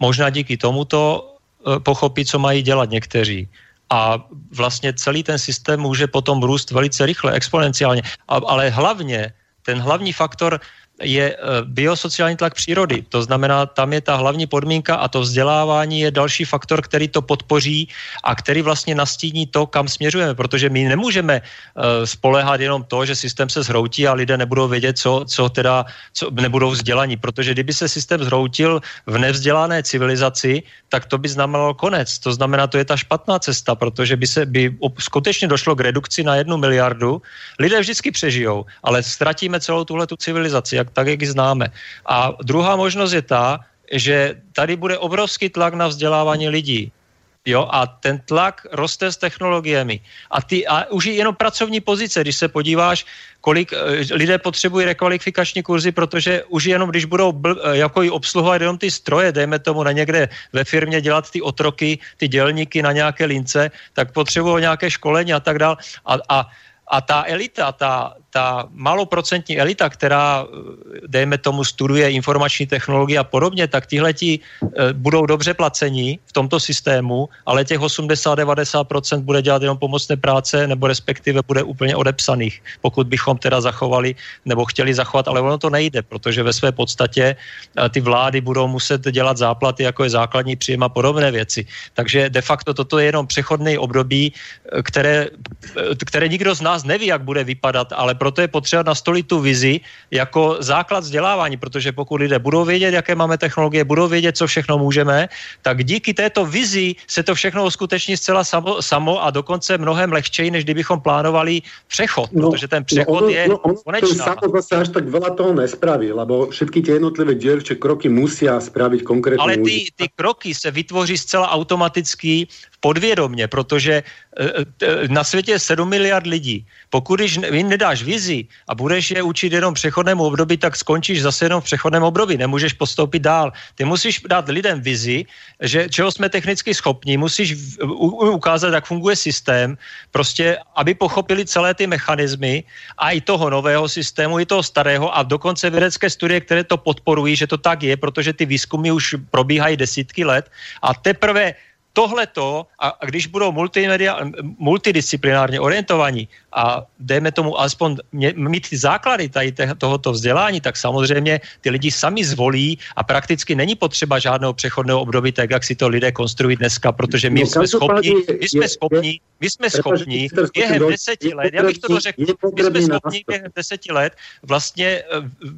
možná díky tomuto e, pochopí, co mají dělat někteří. A vlastně celý ten systém může potom růst velice rychle, exponenciálně. A, ale hlavně, ten hlavní faktor je eh, biosociální tlak přírody. To znamená, tam je ta hlavní podmínka a to vzdělávání je další faktor, který to podpoří a který vlastně nastíní to, kam směřujeme, protože my nemůžeme uh, spolehat jenom to, že systém se zhroutí a lidé nebudou vědět, co, co teda, co nebudou vzdělaní, protože kdyby se systém zhroutil v nevzdělané civilizaci, tak to by znamenalo konec. To znamená, to je ta špatná cesta, protože by se by skutečně došlo k redukci na jednu miliardu. Lidé vždycky přežijou, ale ztratíme celou tuhle tu civilizaci jak, tak, jak ji známe. A druhá možnost je ta, že tady bude obrovský tlak na vzdělávání lidí. Jo, a ten tlak roste s technologiemi. A, ty, a už jenom pracovní pozice, když se podíváš, kolik uh, lidé potřebují rekvalifikační kurzy, protože už jenom když budou bl, uh, jako obsluhovat jenom ty stroje, dejme tomu na někde ve firmě dělat ty otroky, ty dělníky na nějaké lince, tak potřebují nějaké školení a tak dále. A, a a ta elita, ta, ta maloprocentní elita, která, eh, dejme tomu, studuje informační technologie a podobně, tak tihleti e, budou dobře placení v tomto systému, ale těch 80-90% bude dělat jenom pomocné práce, nebo respektive bude úplně odepsaných, pokud bychom teda zachovali, nebo chtěli zachovat, ale ono to nejde, protože ve své podstatě e, ty vlády budou muset dělat záplaty, jako je základní příjem a podobné věci. Takže de facto toto je jenom přechodné období, které, které nikdo z nás neví, jak bude vypadat, ale proto je potřeba nastolit tu vizi jako základ vzdělávání, protože pokud lidé budou vědět, jaké máme technologie, budou vědět, co všechno můžeme, tak díky této vizi se to všechno uskuteční zcela samo, samo a dokonce mnohem lehčej, než kdybychom plánovali přechod, no, protože ten no přechod no ono, je no, ono konečná. samo zase až tak veľa toho nespraví, lebo všetky tie jednotlivé dielčie kroky musia spraviť konkrétne. Ale ty, ty kroky se vytvoří zcela automaticky podvědomně, protože eh, eh, na světě je 7 miliard lidí. Pokud jim nedáš vizi a budeš je učit jenom v přechodném období, tak skončíš zase jenom v přechodném období, nemůžeš postoupit dál. Ty musíš dát lidem vizi, že čeho jsme technicky schopni, musíš ukázat, jak funguje systém, prostě, aby pochopili celé ty mechanismy a i toho nového systému, i toho starého a dokonce vědecké studie, které to podporují, že to tak je, protože ty výzkumy už probíhají desítky let a teprve tohleto, a, a když budou multimedia, multidisciplinárně orientovaní a dejme tomu aspoň mít ty základy tady tohoto vzdělání, tak samozřejmě ty lidi sami zvolí a prakticky není potřeba žádného přechodného období, tak jak si to lidé konstruují dneska, protože my no, jsme schopni, my jsme schopni, my jsme schopni během deseti let, já bych to řekl, my jsme schopni během deseti let vlastně eh,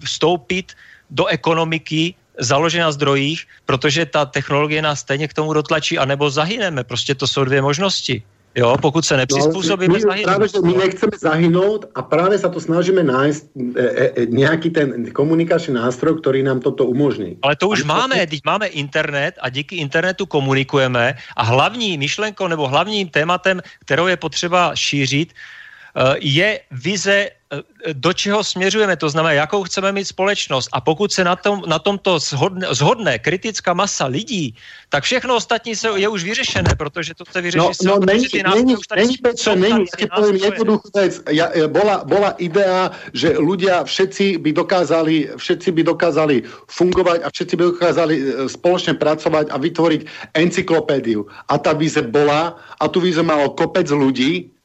vstoupit do ekonomiky založen na zdrojích, protože ta technologie nás stejně k tomu dotlačí, anebo zahyneme. Prostě to jsou dvě možnosti. Jo, pokud se nepřizpůsobíme, no, my, Právě, že my nechceme zahynout a právě se to snažíme nájsť e, e, e, nějaký ten komunikační nástroj, který nám toto umožní. Ale to už a máme, teď máme internet a díky internetu komunikujeme a hlavní myšlenkou nebo hlavním tématem, kterou je potřeba šířit, je vize Eh, do čeho směřujeme, to znamená, jakou chceme mít společnost. A pokud se na, tom, na tomto zhodne, zhodne kritická masa lidí, tak všechno ostatní se, je už vyřešené, protože to se vyřeší. No, no není, není, není, Petře, není, ja poviem jednoduchú vec. Ja, bola, bola idea, že ľudia všetci by dokázali, všetci by dokázali fungovať a všetci by dokázali e, spoločne pracovať a vytvoriť encyklopédiu. A tá víze bola, a tu víze malo kopec ľudí,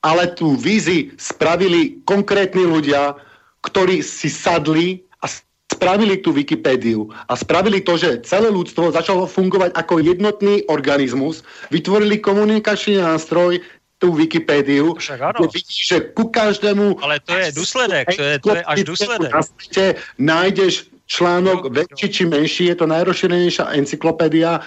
ale tú vízi spravili konkrétni ľudia, ktorí si sadli a spravili tú Wikipédiu a spravili to, že celé ľudstvo začalo fungovať ako jednotný organizmus, vytvorili komunikačný nástroj, tú Wikipédiu, Však áno. vidíš, že ku každému... Ale to je důsledek, to je, to je až důsledek. Na nájdeš článok no, väčší či menší, je to najrozšírenejšia encyklopédia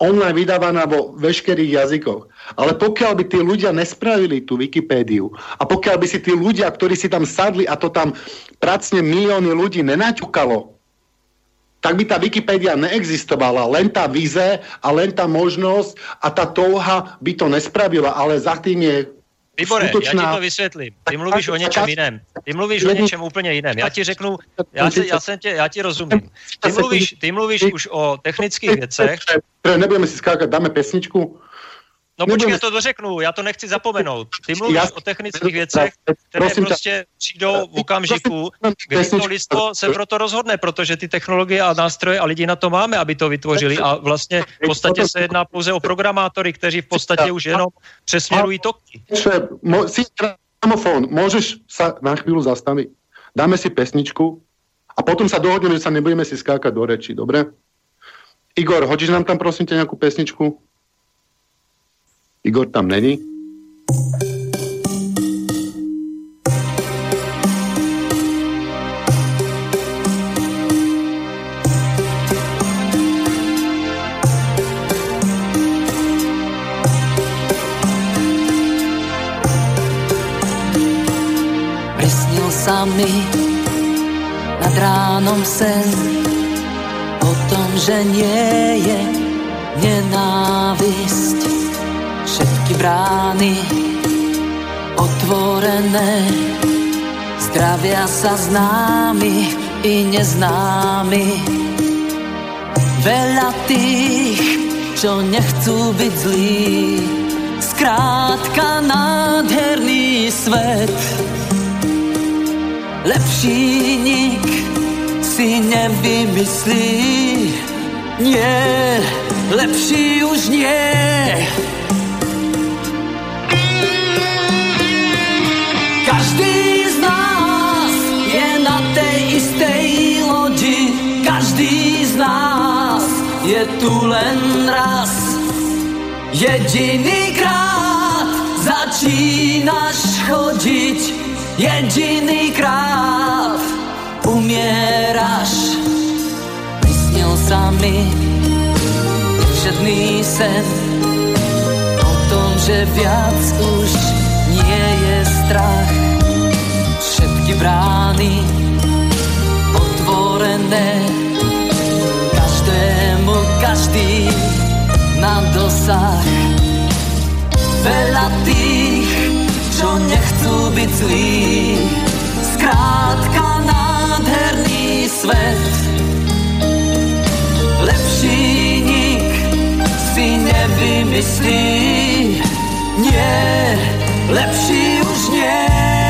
online vydávaná vo veškerých jazykoch. Ale pokiaľ by tí ľudia nespravili tú Wikipédiu a pokiaľ by si tí ľudia, ktorí si tam sadli a to tam pracne milióny ľudí nenaťukalo, tak by tá Wikipédia neexistovala. Len tá vize a len tá možnosť a tá touha by to nespravila, ale za tým je Výbore, skutočná... já ti to vysvětlím. Ty mluvíš o něčem jiném. Ty mluvíš o něčem úplně jiném. Já ti řeknu, já, se, já, jsem tě, já ti rozumím. Ty mluvíš, ty mluvíš už o technických věcech. Nebudeme si skákat, dáme pesničku. No počkej, já to dořeknu, já to nechci zapomenout. Ty mluvíš já, o technických věcech, které prosím, prostě přijdou v okamžiku, kdy to lidstvo se pro to rozhodne, protože ty technologie a nástroje a lidi na to máme, aby to vytvořili a vlastně v podstatě se jedná pouze o programátory, kteří v podstatě už jenom přesměrují toky. Si gramofón, můžeš se na chvíli zastavit. Dáme si pesničku a potom se dohodneme, že se nebudeme si skákat do reči, dobré? Igor, hodíš nám tam prosím tě nějakou pesničku? Igor tam není? Prisnil sa mi nad ránom sen o tom, že nie je nenávisť všetky brány otvorené. Zdravia sa známi i neznámi. Veľa tých, čo nechcú byť zlí. Skrátka nádherný svet. Lepší nik si nevymyslí. Nie, lepší už nie. Tu len raz. Jediný krát začínaš chodiť, jediný krát umieraš. Vysnil sa mi všedný sen o tom, že viac už nie je strach. Všetky brány otvorené každý na dosah. Veľa tých, čo nechcú byť zlí, zkrátka nádherný svet. Lepší nik si nevymyslí, nie, lepší už nie.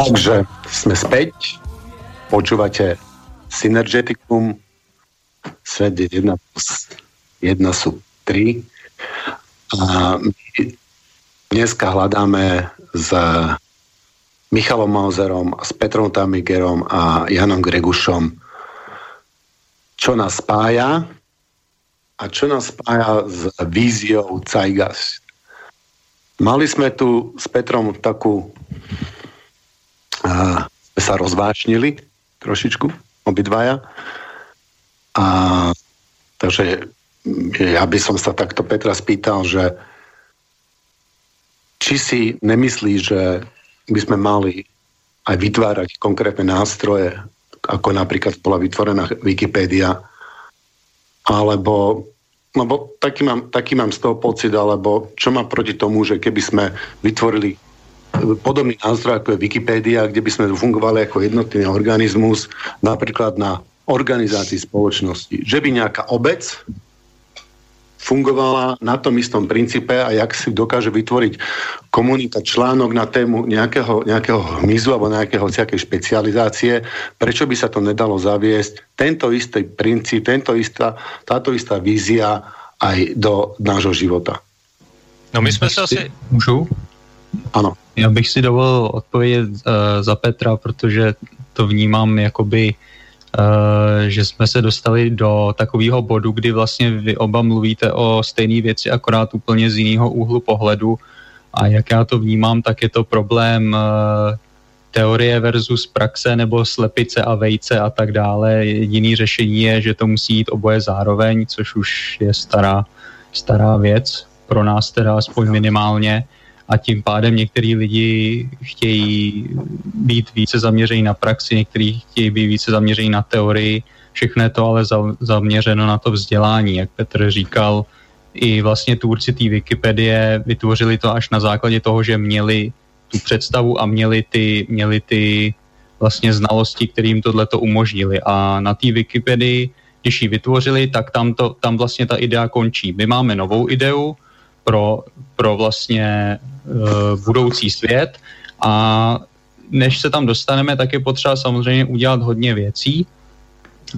Takže sme späť, počúvate Synergeticum, svet je 1 plus 1 sú 3 a my dneska hľadáme s Michalom Mauserom, s Petrom Tamigerom a Janom Gregušom čo nás spája a čo nás spája s víziou Cajgas. Mali sme tu s Petrom takú sa rozvášnili trošičku, obidvaja. A takže ja by som sa takto Petra spýtal, že či si nemyslí, že by sme mali aj vytvárať konkrétne nástroje, ako napríklad bola vytvorená Wikipédia, alebo lebo taký mám, taký mám z toho pocit, alebo čo má proti tomu, že keby sme vytvorili podobný nástroj ako je Wikipédia, kde by sme fungovali ako jednotný organizmus, napríklad na organizácii spoločnosti. Že by nejaká obec fungovala na tom istom princípe a jak si dokáže vytvoriť komunika článok na tému nejakého, nejakého hmyzu alebo nejakého nejakej špecializácie, prečo by sa to nedalo zaviesť, tento istý princíp, tento istá, táto istá vízia aj do nášho života. No my jsme se asi... Můžu? Ano. Já bych si dovolil odpovědět uh, za Petra, protože to vnímám jakoby, uh, že jsme se dostali do takového bodu, kdy vlastně vy oba mluvíte o stejné věci, akorát úplně z jiného úhlu pohledu. A jak já to vnímám, tak je to problém uh, teorie versus praxe nebo slepice a vejce a tak dále. Jediný řešení je, že to musí jít oboje zároveň, což už je stará, stará věc, pro nás teda aspoň minimálně a tím pádem některý lidi chtějí být více zaměření na praxi, někteří chtějí být více zaměření na teorii, všechno je to ale za, zaměřeno na to vzdělání, jak Petr říkal, i vlastně tvůrci té Wikipedie vytvořili to až na základě toho, že měli tu představu a měli ty, měli ty vlastně znalosti, kterým tohle to umožnili. A na té Wikipedii, když ji vytvořili, tak tam, to, tam vlastně ta idea končí. My máme novou ideu pro, pro vlastně budoucí svět a než se tam dostaneme, tak je potřeba samozřejmě udělat hodně věcí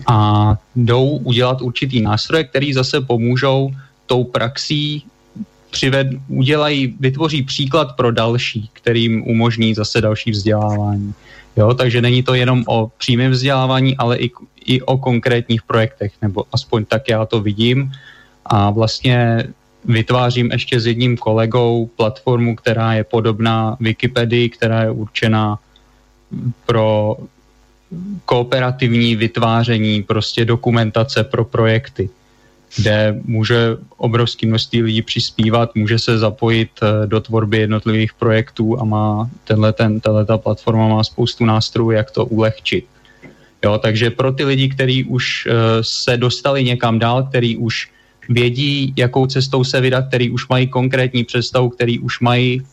a jdou udělat určitý nástroje, který zase pomůžou tou praxí přived, udělají, vytvoří příklad pro další, kterým umožní zase další vzdělávání. Jo, takže není to jenom o přímém vzdělávání, ale i, i o konkrétních projektech, nebo aspoň tak já to vidím. A vlastně vytvářím ještě s jedním kolegou platformu, která je podobná Wikipedii, která je určená pro kooperativní vytváření prostě dokumentace pro projekty kde může obrovské množství lidí přispívat, může se zapojit eh, do tvorby jednotlivých projektů a má tenhle, ten, ta platforma má spoustu nástrojů, jak to ulehčit. Jo, takže pro ty lidi, kteří už uh, se dostali někam dál, kteří už vědí, jakou cestou se vydat, který už mají konkrétní představu, který už mají uh,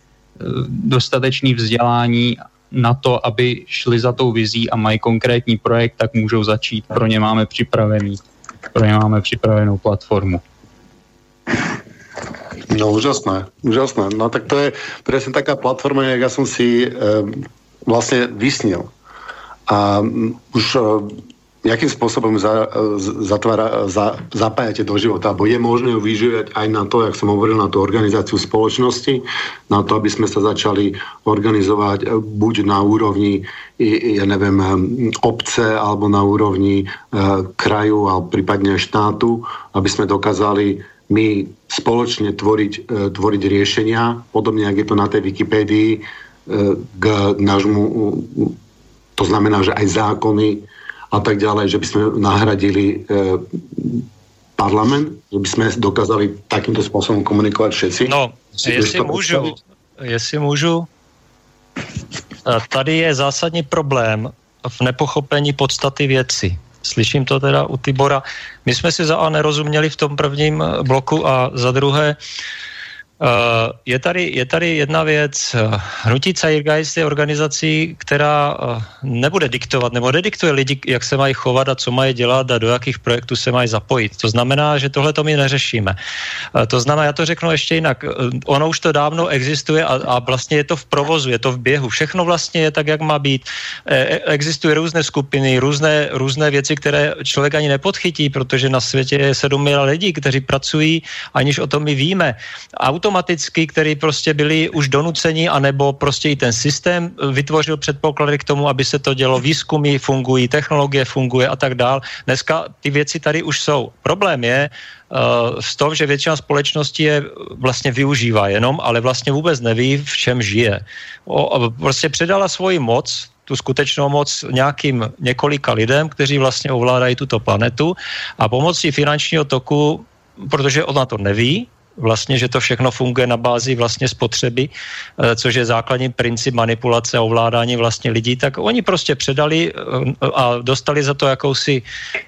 dostatečný vzdělání na to, aby šli za tou vizí a mají konkrétní projekt, tak můžou začít. Pro ně máme připravený pro ně máme připravenou platformu. No úžasné, úžasné. No tak to je presne taká platforma, jak ja som si e, vlastne vysnil. A už e, jakým spôsobom za, zatvára, za, zapájate do života, alebo je možné ju vyžívať aj na to, jak som hovoril, na tú organizáciu spoločnosti, na to, aby sme sa začali organizovať eh, buď na úrovni, ja neviem, eh, obce, alebo na úrovni e, kraju, alebo prípadne štátu, aby sme dokázali my spoločne tvoriť, tvoriť riešenia, podobne, jak je to na tej Wikipédii, k nášmu, to znamená, že aj zákony, a tak ďalej, že by sme nahradili e, parlament, že by sme dokázali takýmto spôsobom komunikovat všetci? No, jestli můžu, jestli můžu, tady je zásadní problém v nepochopení podstaty věci. Slyším to teda u Tibora. My jsme si za A nerozuměli v tom prvním bloku a za druhé Uh, je, tady, je tady jedna věc. Hnutí Zeitgeist je organizací, která uh, nebude diktovat, nebo nediktuje lidi, jak se mají chovat a co mají dělat a do jakých projektů se mají zapojit. To znamená, že tohle to my neřešíme. Uh, to znamená, já to řeknu ještě jinak. Ono už to dávno existuje a, a vlastně je to v provozu, je to v běhu. Všechno vlastně je tak, jak má být. Existují různé skupiny, různé, různé věci, které člověk ani nepodchytí, protože na světě je 7 miliard lidí, kteří pracují, aniž o tom my víme. Auto automaticky, který prostě byli už donuceni, anebo prostě i ten systém vytvořil předpoklady k tomu, aby se to dělo, výzkumy fungují, technologie funguje a tak dál. Dneska ty věci tady už jsou. Problém je, v tom, že většina společnosti je vlastně využívá jenom, ale vlastně vůbec neví, v čem žije. O, prostě předala svoji moc, tu skutečnou moc nějakým několika lidem, kteří vlastně ovládají tuto planetu a pomocí finančního toku, protože ona to neví, vlastně, že to všechno funguje na bázi vlastně spotřeby, eh, což je základní princip manipulace a ovládání vlastně lidí, tak oni prostě předali eh, a dostali za to jakousi,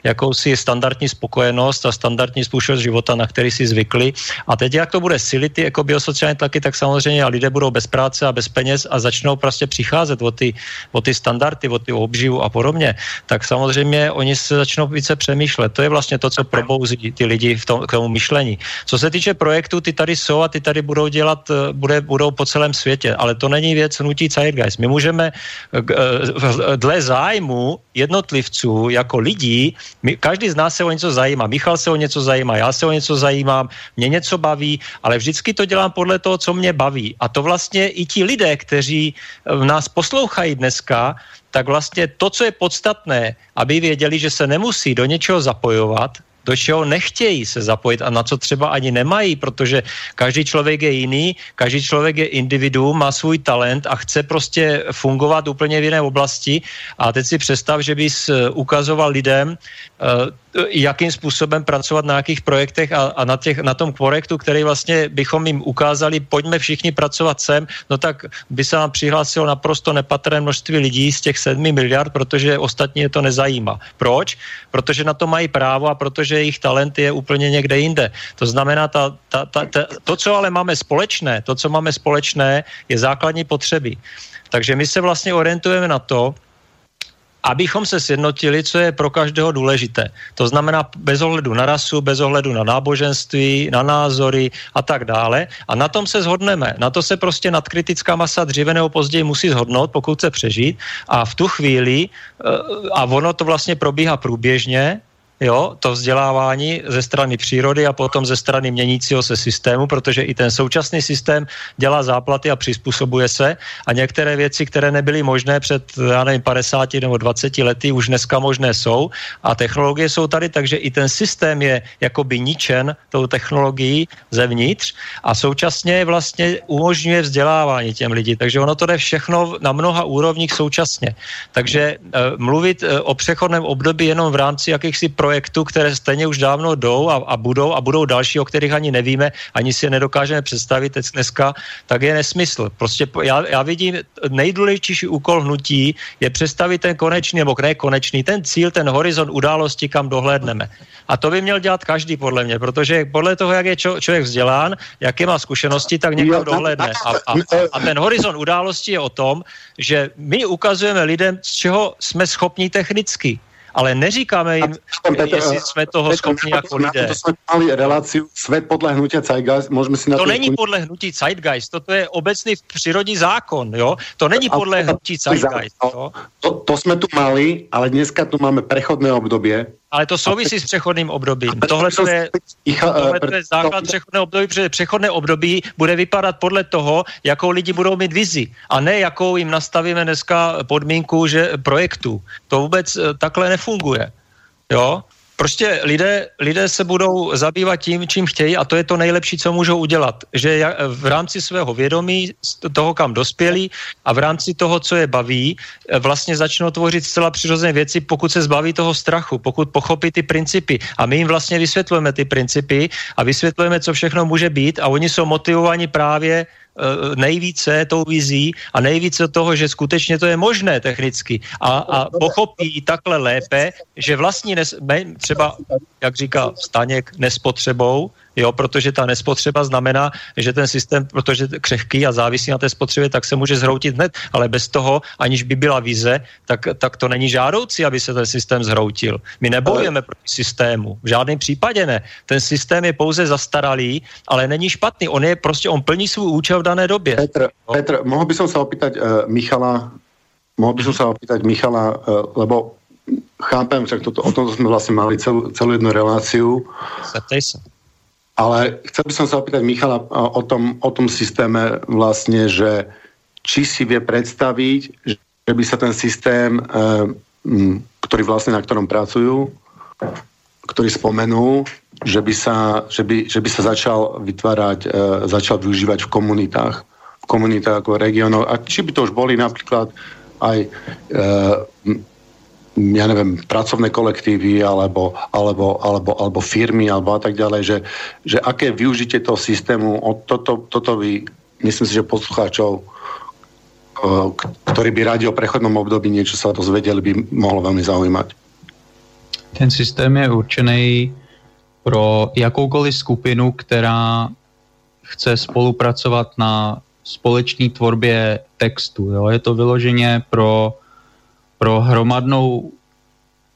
jakousi standardní spokojenost a standardní způsob života, na který si zvykli. A teď, jak to bude silit ty jako biosociální tlaky, tak samozřejmě a lidé budou bez práce a bez peněz a začnou prostě přicházet o ty, o ty standardy, o ty obživu a podobně, tak samozřejmě oni se začnou více přemýšlet. To je vlastně to, co probouzí ty lidi v tom, k tomu myšlení. Co se týče projektu, projektů, ty tady jsou a ty tady budou dělat, eh, bude, budou po celém světě, ale to není věc nutí Zeitgeist. My můžeme eh, eh, dle zájmu jednotlivců jako lidí, my, každý z nás se o něco zajímá, Michal se o něco zajímá, já se o něco zajímám, mě něco baví, ale vždycky to dělám podle toho, co mě baví. A to vlastně i ti lidé, kteří nás poslouchají dneska, tak vlastně to, co je podstatné, aby věděli, že se nemusí do něčeho zapojovat, do čeho nechtějí se zapojit a na co třeba ani nemají, protože každý člověk je jiný, každý člověk je individuum, má svůj talent a chce prostě fungovat úplně v jiné oblasti a teď si představ, že bys ukazoval lidem, eh, jakým způsobem pracovat na jakých projektech a, a na, těch, na tom projektu, který vlastně bychom jim ukázali, pojďme všichni pracovat sem, no tak by se nám přihlásilo naprosto nepatrné množství lidí z těch sedmi miliard, protože ostatní je to nezajímá. Proč? Protože na to mají právo a protože jejich talent je úplně někde jinde. To znamená, ta, ta, ta, ta, to, co ale máme společné, to, co máme společné, je základní potřeby. Takže my se vlastně orientujeme na to, abychom se sjednotili, co je pro každého důležité. To znamená bez ohledu na rasu, bez ohledu na náboženství, na názory a tak dále. A na tom se zhodneme. Na to se prostě nadkritická masa dříve nebo později musí zhodnout, pokud chce přežít. A v tu chvíli, eh, a ono to vlastně probíhá průběžně, jo, to vzdělávání ze strany přírody a potom ze strany měnícího se systému, protože i ten současný systém dělá záplaty a přizpůsobuje se. A některé věci, které nebyly možné před, já nevím, 50 nebo 20 lety, už dneska možné jsou. A technologie jsou tady, takže i ten systém je jakoby ničen tou technologií zevnitř. A současně vlastně umožňuje vzdělávání těm lidí, takže ono to jde všechno na mnoha úrovních současně. Takže e, mluvit e, o přechodném období jenom v rámci jakýchsi projektů projektů, které stejně už dávno jdou a, a budou a budou další, o kterých ani nevíme, ani si je nedokážeme představit teď dneska, tak je nesmysl. Prostě já, já vidím, nejdůležitější úkol hnutí je představit ten konečný, nebo ne konečný, ten cíl, ten horizont události, kam dohlédneme. A to by měl dělat každý, podle mě, protože podle toho, jak je čo, člověk vzdělán, jaké má zkušenosti, tak někam dohlédne. A, a, a ten horizont události je o tom, že my ukazujeme lidem, z čeho jsme schopni technicky ale neříkáme jim, Petr, jestli jsme toho Petr, schopni jako lidé. To jsme mali relaci svět podle hnutí Zeitgeist, můžeme si na to... To není podle hnutí Zeitgeist, to je obecný přírodní zákon, jo? To není podle hnutí Zeitgeist, jo? To, to jsme tu mali, ale dneska tu máme prechodné období, ale to souvisí s přechodným obdobím. Tohle to je, tohle to je základ přechodného období, protože přechodné období bude vypadat podle toho, jakou lidi budou mít vizi a ne jakou jim nastavíme dneska podmínku že projektu. To vůbec eh, takhle nefunguje. Jo? Prostě lidé, lidé se budou zabývat tím, čím chtějí a to je to nejlepší, co můžou udělat. Že v rámci svého vědomí, toho, kam dospělí a v rámci toho, co je baví, vlastně začnou tvořit zcela přirozené věci, pokud se zbaví toho strachu, pokud pochopí ty principy. A my jim vlastně vysvětlujeme ty principy a vysvětlujeme, co všechno může být a oni jsou motivováni právě Eh, nejvíce tou vizí a nejvíce toho, že skutečně to je možné technicky a, a pochopí takhle lépe, že vlastní nes, třeba, jak říká Staněk, nespotřebou, jo, protože ta nespotřeba znamená, že ten systém, protože křehký a závisí na té spotřebě, tak se může zhroutit hned, ale bez toho, aniž by byla vize, tak, tak to není žádoucí, aby se ten systém zhroutil. My nebojujeme proti systému, v žádném případě ne. Ten systém je pouze zastaralý, ale není špatný. On je prostě, on plní svůj účel v dané době. Petr, no. Petr mohl by som sa opýtať uh, Michala, mohl by som sa opýtať Michala, uh, lebo chápem, však toto, o tom sme vlastne mali celú, celú jednu reláciu. Zeptej sa. Ale chcel by som sa opýtať Michala o tom, o tom systéme vlastne, že či si vie predstaviť, že by sa ten systém, eh, ktorý vlastne na ktorom pracujú, ktorý spomenú, že by sa, že by, že by sa začal vytvárať, eh, začal využívať v komunitách, v komunitách ako regionov. A či by to už boli napríklad aj eh, ja neviem, pracovné kolektívy alebo, alebo, alebo, alebo firmy alebo a tak ďalej, že, že aké využitie toho systému, od toto, toto by, myslím si, že poslucháčov, ktorí by radi o prechodnom období niečo sa dozvedeli, by mohlo veľmi zaujímať. Ten systém je určený pro jakoukoliv skupinu, která chce spolupracovat na společné tvorbě textu. Jo? Je to vyloženě pro pro hromadnou,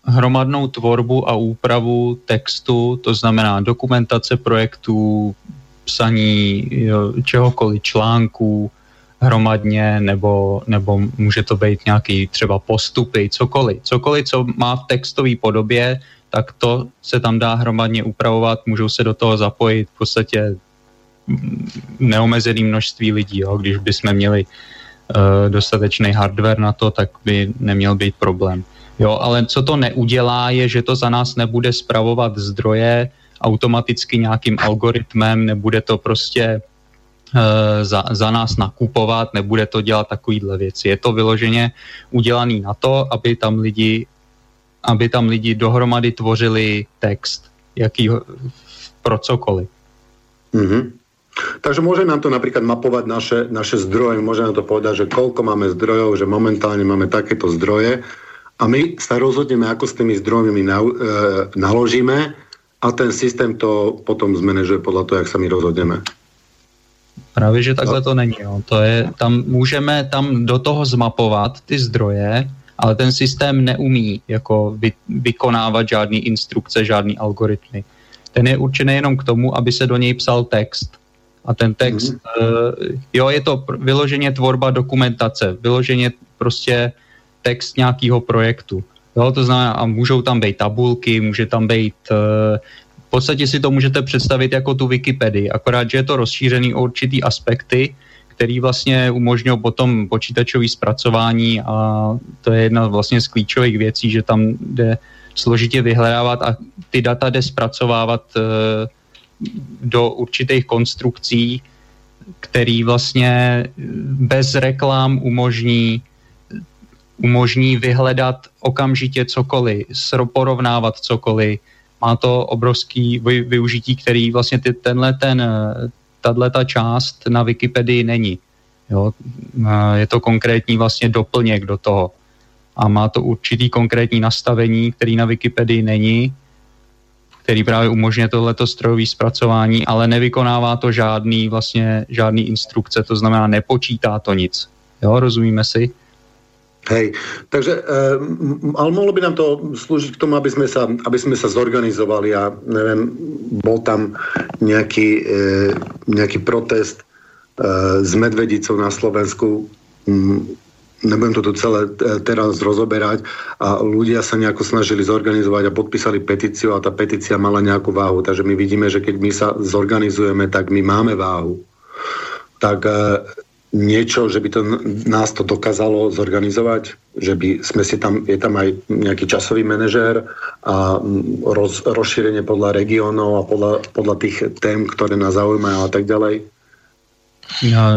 hromadnou tvorbu a úpravu textu, to znamená dokumentace projektů, psaní čehokoliv, článků hromadně, nebo, nebo může to být nějaký třeba postupy, cokoliv. Cokoliv, co má v textové podobě, tak to se tam dá hromadně upravovat, můžou se do toho zapojit v podstatě neomezený množství lidí, jo, když bychom měli Eh, dostatečný hardware na to, tak by neměl být problém. Jo, ale co to neudělá, je, že to za nás nebude spravovat zdroje automaticky nějakým algoritmem, nebude to prostě uh, za, za nás nakupovat, nebude to dělat takovýhle věci. Je to vyloženě udělaný na to, aby tam lidi, aby tam lidi dohromady tvořili text, jaký pro cokoliv. Mm-hmm. Takže môže nám to napríklad mapovať naše, naše zdroje, môže nám to povedať, že koľko máme zdrojov, že momentálne máme takéto zdroje a my sa rozhodneme, ako s tými zdrojmi na, e, naložíme a ten systém to potom zmanéžuje podľa toho, jak sa my rozhodneme. Právě, že takhle to není. Jo. To je, tam můžeme tam do toho zmapovat ty zdroje, ale ten systém neumí jako vy, vykonávat žádný instrukce, žádný algoritmy. Ten je určený jenom k tomu, aby se do něj psal text a ten text, mm-hmm. jo, je to vyloženě tvorba dokumentace, vyloženě prostě text nějakého projektu. Jo, to znamená, a můžou tam být tabulky, může tam být, eh, v podstatě si to můžete představit jako tu Wikipedii, akorát, že je to rozšířený o určitý aspekty, který vlastně umožňují potom počítačové zpracování a to je jedna vlastně z klíčových věcí, že tam jde složitě vyhledávat a ty data jde zpracovávat uh, do určitých konstrukcí, který vlastně bez reklám umožní umožní vyhledat okamžitě cokoliv, porovnávat cokoliv. Má to obrovský využití, který vlastně ty, tenhle ten, tato ta část na Wikipedii není. Jo? Je to konkrétní vlastně doplněk do toho. A má to určitý konkrétní nastavení, který na Wikipedii není který právě umožňuje tohleto strojové zpracování, ale nevykonává to žádný, vlastně, žádný instrukce, to znamená nepočítá to nic. Jo, rozumíme si? Hej, takže, e, ale mohlo by nám to slúžiť k tomu, aby sme sa, aby sme sa zorganizovali a neviem, bol tam nejaký, e, nejaký protest s Medvedicou na Slovensku, nebudem to tu celé e, teraz rozoberať a ľudia sa nejako snažili zorganizovať a podpísali petíciu a tá petícia mala nejakú váhu. Takže my vidíme, že keď my sa zorganizujeme, tak my máme váhu. Tak e, niečo, že by to nás to dokázalo zorganizovať, že by sme si tam, je tam aj nejaký časový manažér a roz, rozšírenie podľa regiónov a podľa, podľa tých tém, ktoré nás zaujímajú a tak ďalej.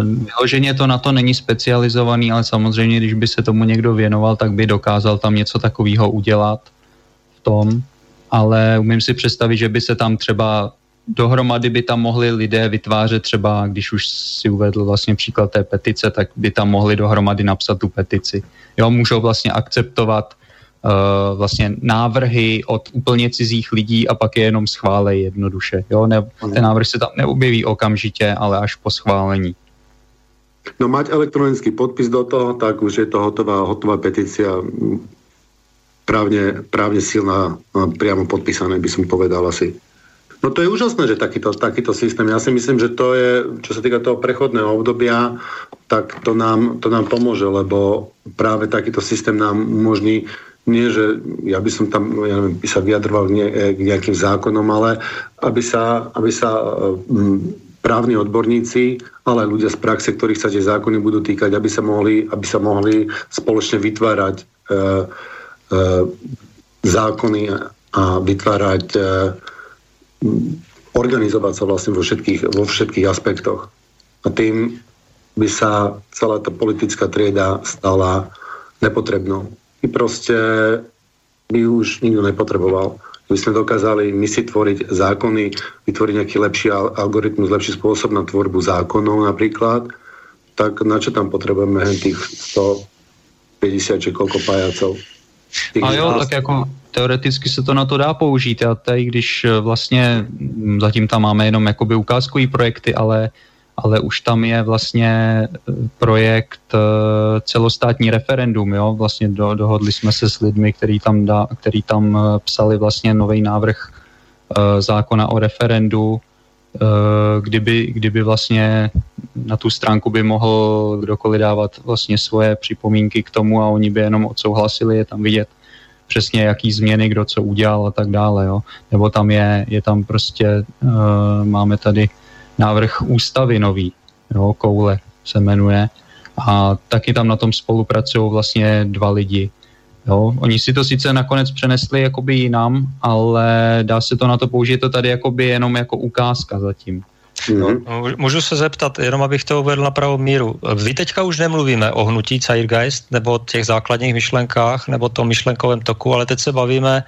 Vyloženě to na to není specializovaný, ale samozřejmě, když by se tomu někdo věnoval, tak by dokázal tam něco takového udělat v tom. Ale umím si představit, že by se tam třeba dohromady by tam mohli lidé vytvářet třeba, když už si uvedl vlastně příklad té petice, tak by tam mohli dohromady napsat tu petici. Jo, můžou vlastně akceptovat vlastně návrhy od úplně cizích lidí a pak je jenom schválej jednoduše. Jo? Ne, ten návrh se tam neobjeví okamžitě, ale až po schválení. No mať elektronický podpis do toho, tak už je to hotová, hotová petícia právne, právne silná, priamo podpísané by som povedal asi. No to je úžasné, že takýto, takýto systém. Ja si myslím, že to je, čo sa týka toho prechodného obdobia, tak to nám, to nám pomôže, lebo práve takýto systém nám umožní nie, že ja by som tam ja neviem, by sa vyjadroval k nejakým zákonom, ale aby sa, aby sa um, právni odborníci, ale aj ľudia z praxe, ktorých sa tie zákony budú týkať, aby sa mohli, aby sa mohli spoločne vytvárať uh, uh, zákony a vytvárať uh, organizovať sa vlastne vo všetkých, vo všetkých aspektoch. A tým by sa celá tá politická trieda stala nepotrebnou. I proste by už nikto nepotreboval. By sme dokázali my si tvoriť zákony, vytvoriť nejaký lepší algoritmus, lepší spôsob na tvorbu zákonov napríklad, tak na čo tam potrebujeme tých 150 či koľko pajacov? A jo, tak jako teoreticky se to na to dá použít. A tady, když eh, vlastně hm, zatím tam máme jenom jakoby ukázkový projekty, ale, ale už tam je vlastně eh, projekt eh, celostátní referendum, jo. Vlastně do, dohodli jsme se s lidmi, který tam, dá, který tam psali vlastně nový návrh zákona o referendu, kdyby, kdyby vlastně na tu stránku by mohl kdokoliv dávat vlastně svoje připomínky k tomu a oni by jenom odsouhlasili, je tam vidět přesně jaký změny, kdo co udělal a tak dále, jo. Nebo tam je, je tam prostě, máme tady návrh ústavy nový, jo, Koule se jmenuje, a taky tam na tom spolupracují vlastně dva lidi. Jo, oni si to sice nakonec přenesli jakoby jinam, ale dá se to na to použít to tady jakoby jenom jako ukázka zatím. Mm-hmm. No, můžu se zeptat, jenom abych to uvedl na pravou míru. Vy teďka už nemluvíme o hnutí Zeitgeist nebo o těch základních myšlenkách nebo tom myšlenkovém toku, ale teď se bavíme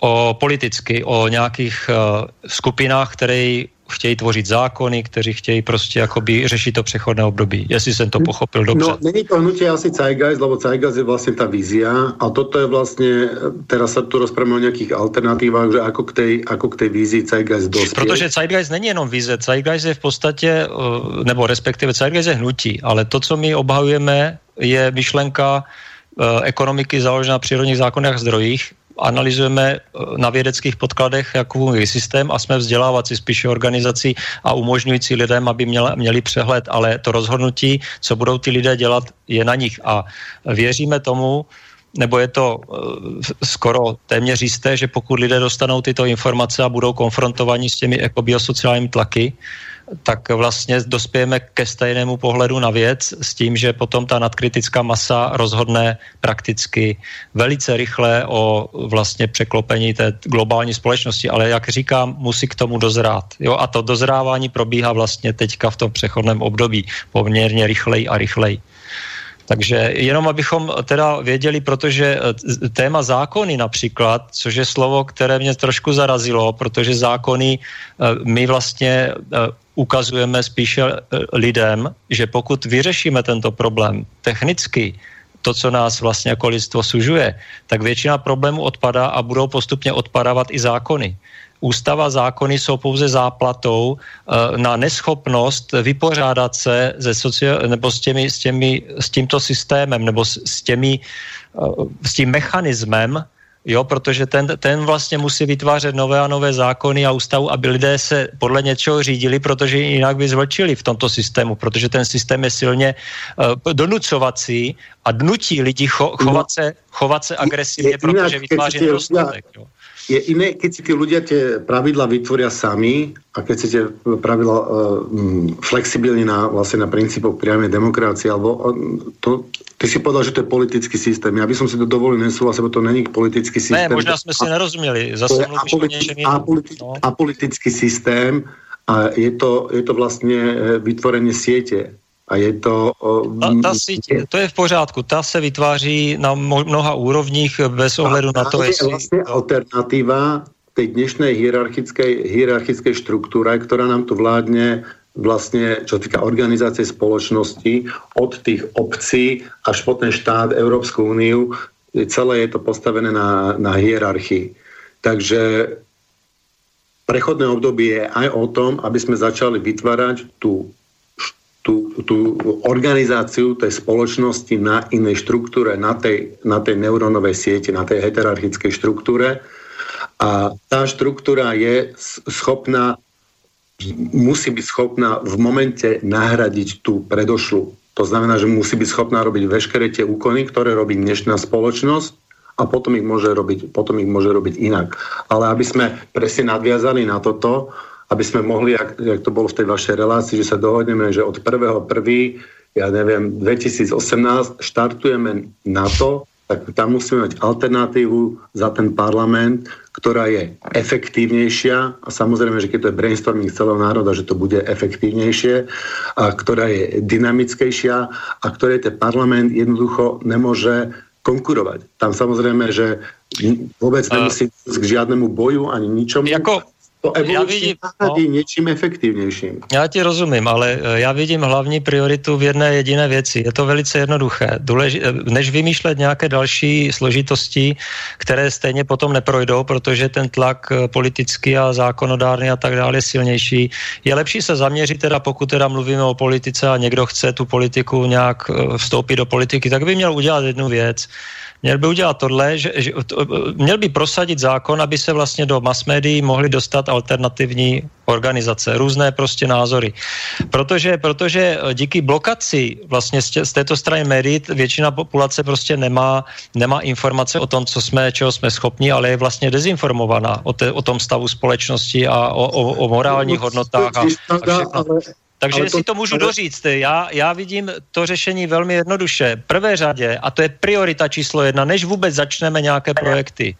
o politicky, o nějakých uh, skupinách, které chtějí tvořit zákony, kteří chtějí prostě jakoby řešit to přechodné období, jestli jsem to pochopil dobře. No, není to hnutie asi Zeitgeist, lebo Zeitgeist je vlastně ta vízia a toto je vlastně, teraz se tu rozprávame o nějakých alternatívách, že ako k tej, ako k tej vízii Zeitgeist dospěl. Protože Zeitgeist není jenom víze, Zeitgeist je v podstatě, eh, nebo respektive Zeitgeist je hnutí, ale to, co my obhajujeme, je myšlenka eh, ekonomiky založená na přírodních zákonech a zdrojích, analyzujeme eh, na vědeckých podkladech jako systém a jsme vzdělávací spíše organizací a umožňující lidem, aby měla, měli přehled, ale to rozhodnutí, co budou ty lidé dělat, je na nich. A věříme tomu, nebo je to uh, skoro téměř jisté, že pokud lidé dostanou tyto informace a budou konfrontovaní s těmi ekobiosociálními tlaky, tak vlastně dospějeme ke stejnému pohledu na věc s tím, že potom ta nadkritická masa rozhodne prakticky velice rychle o vlastně překlopení té globální společnosti, ale jak říkám, musí k tomu dozrát. Jo? A to dozrávání probíhá vlastně teďka v tom přechodném období poměrně rychleji a rychleji. Takže jenom abychom teda věděli, protože eh, téma zákony například, což je slovo, které mě trošku zarazilo, protože zákony eh, my vlastně eh, ukazujeme spíše lidem, že pokud vyřešíme tento problém technicky, to, co nás vlastně jako lidstvo sužuje, tak většina problémů odpadá a budou postupně odpadávat i zákony ústava zákony jsou pouze záplatou uh, na neschopnost vypořádat se ze socio- nebo s, těmi, s, těmi, s tímto systémem nebo s, s, těmi, uh, s tím mechanismem, jo, protože ten, ten vlastně musí vytvářet nové a nové zákony a ústavu, aby lidé se podle něčeho řídili, protože jinak by zvlčili v tomto systému, protože ten systém je silně uh, donucovací a dnutí lidi cho, chovat, no. se, chovat se agresivně, protože vytváří nedostatek. Jo je iné, keď si tí ľudia tie pravidla vytvoria sami a keď si tie pravidla uh, flexibilne na, vlastne na princípoch priamej demokracie, alebo uh, to, ty si povedal, že to je politický systém. Ja by som si to dovolil nesúhlasiť, lebo to není politický systém. Ne, možná sme si nerozuměli. Zase apolitický, apolitický, no. apolitický systém a je to, je to vlastne vytvorenie siete a je to... Ta, ta síť, to je v pořádku, ta se vytváří na mnoha úrovních bez ohledu na to, jestli... je vlastně alternativa tej dnešnej hierarchickej, hierarchickej štruktúre, ktorá nám tu vládne vlastne, čo týka organizácie spoločnosti, od tých obcí až po ten štát, Európsku úniu, celé je to postavené na, na hierarchii. Takže prechodné obdobie je aj o tom, aby sme začali vytvárať tú, tú, organizáciu tej spoločnosti na inej štruktúre, na tej, na tej neurónovej sieti, na tej heterarchickej štruktúre. A tá štruktúra je schopná, musí byť schopná v momente nahradiť tú predošlú. To znamená, že musí byť schopná robiť veškeré tie úkony, ktoré robí dnešná spoločnosť a potom ich môže robiť, potom ich môže robiť inak. Ale aby sme presne nadviazali na toto, aby sme mohli, jak, jak to bolo v tej vašej relácii, že sa dohodneme, že od 1.1. ja neviem, 2018 štartujeme na to, tak tam musíme mať alternatívu za ten parlament, ktorá je efektívnejšia a samozrejme, že keď to je brainstorming celého národa, že to bude efektívnejšie, a ktorá je dynamickejšia a ktoré ten parlament jednoducho nemôže konkurovať. Tam samozrejme, že vôbec nemusí k žiadnemu boju ani ničomu. Jako, to já vidím, no, něčím efektivnějším. Já ti rozumím, ale eh, já vidím hlavní prioritu v jedné jediné věci. Je to velice jednoduché. Důleži- eh, než vymýšlet nějaké další složitosti, které stejně potom neprojdou, protože ten tlak eh, politický a zákonodárný a tak dále je silnější, je lepší se zaměřit teda, pokud teda mluvíme o politice a někdo chce tu politiku nějak vstoupit do politiky, tak by měl udělat jednu věc Měl by udělat tohle, že, že to, měl by prosadit zákon, aby se vlastně do mass médií mohly dostat alternativní organizace, různé prostě názory. Protože, protože díky blokaci vlastně z, tě, z této strany médií většina populace prostě nemá, nemá informace o tom, co jsme, čeho jsme schopni, ale je vlastně dezinformovaná o, te, o tom stavu společnosti a o, o, o morálních hodnotách a, a všechno. Takže jestli to, to můžu doříct, já, já vidím to řešení velmi jednoduše. V prvé řadě, a to je priorita číslo jedna, než vůbec začneme nějaké projekty,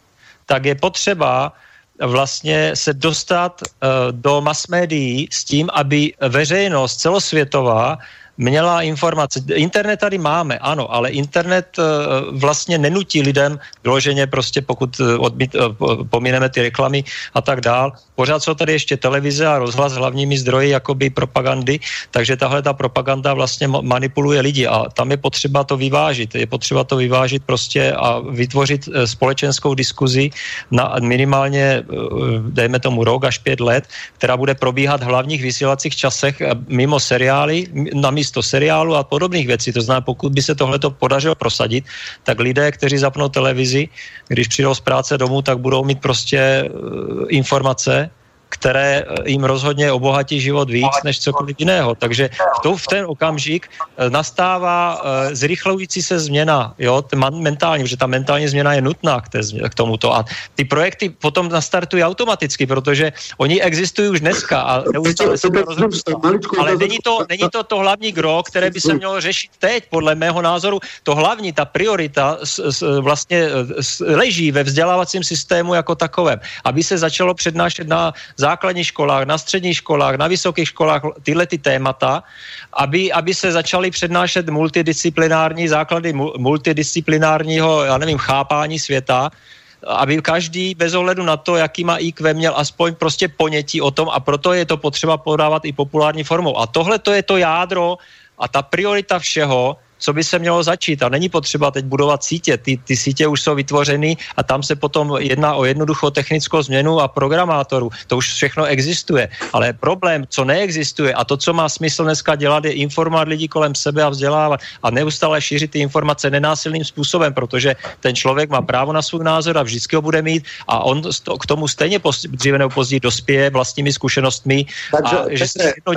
tak je potřeba vlastně se dostat uh, do mass médií s tím, aby veřejnost celosvětová měla informace. Internet tady máme, ano, ale internet uh, vlastně nenutí lidem vyloženě prostě, pokud uh, odmít, uh, pomineme ty reklamy a tak dál. Pořád jsou tady ještě televize a rozhlas hlavními zdroji jakoby propagandy, takže tahle ta propaganda vlastně manipuluje lidi a tam je potřeba to vyvážit. Je potřeba to vyvážit prostě a vytvořit společenskou diskuzi na minimálně, dejme tomu rok až pět let, která bude probíhat v hlavních vysílacích časech mimo seriály, na místo seriálu a podobných věcí. To znamená, pokud by se tohle podařilo prosadit, tak lidé, kteří zapnou televizi, když přijdou z práce domů, tak budou mít prostě eh, informace, které eh, jim rozhodně obohatí život víc než cokoliv jiného. Takže v, to, v ten okamžik eh, nastává uh, zrychlující se změna, jo, mentální, protože ta mentální změna je nutná k, té, k tomuto. A ty projekty potom nastartují automaticky, protože oni existují už dneska a neustále se to Ale není to, není to to hlavní gro, které by se mělo řešit teď, podle mého názoru. To hlavní, ta priorita s, s, vlastně s, leží ve vzdělávacím systému jako takovém, aby se začalo přednášet na základních školách, na středních školách, na vysokých školách tyhle ty témata, aby, aby se začaly přednášet multidisciplinární základy multidisciplinárního, já nevím, chápání světa, aby každý bez ohledu na to, jaký má IQ, měl aspoň prostě ponětí o tom a proto je to potřeba podávat i populární formou. A tohle to je to jádro a ta priorita všeho, co by se mělo začít. A není potřeba teď budovat sítě. Ty, ty sítě už jsou vytvořeny a tam se potom jedná o jednoduchou technickou změnu a programátorů. To už všechno existuje. Ale problém, co neexistuje a to, co má smysl dneska dělat, je informovat lidi kolem sebe a vzdělávat a neustále šířit ty informace nenásilným způsobem, protože ten člověk má právo na svůj názor a vždycky ho bude mít a on k tomu stejně dříve nebo později dospěje vlastními zkušenostmi. Takže, a, že se uh,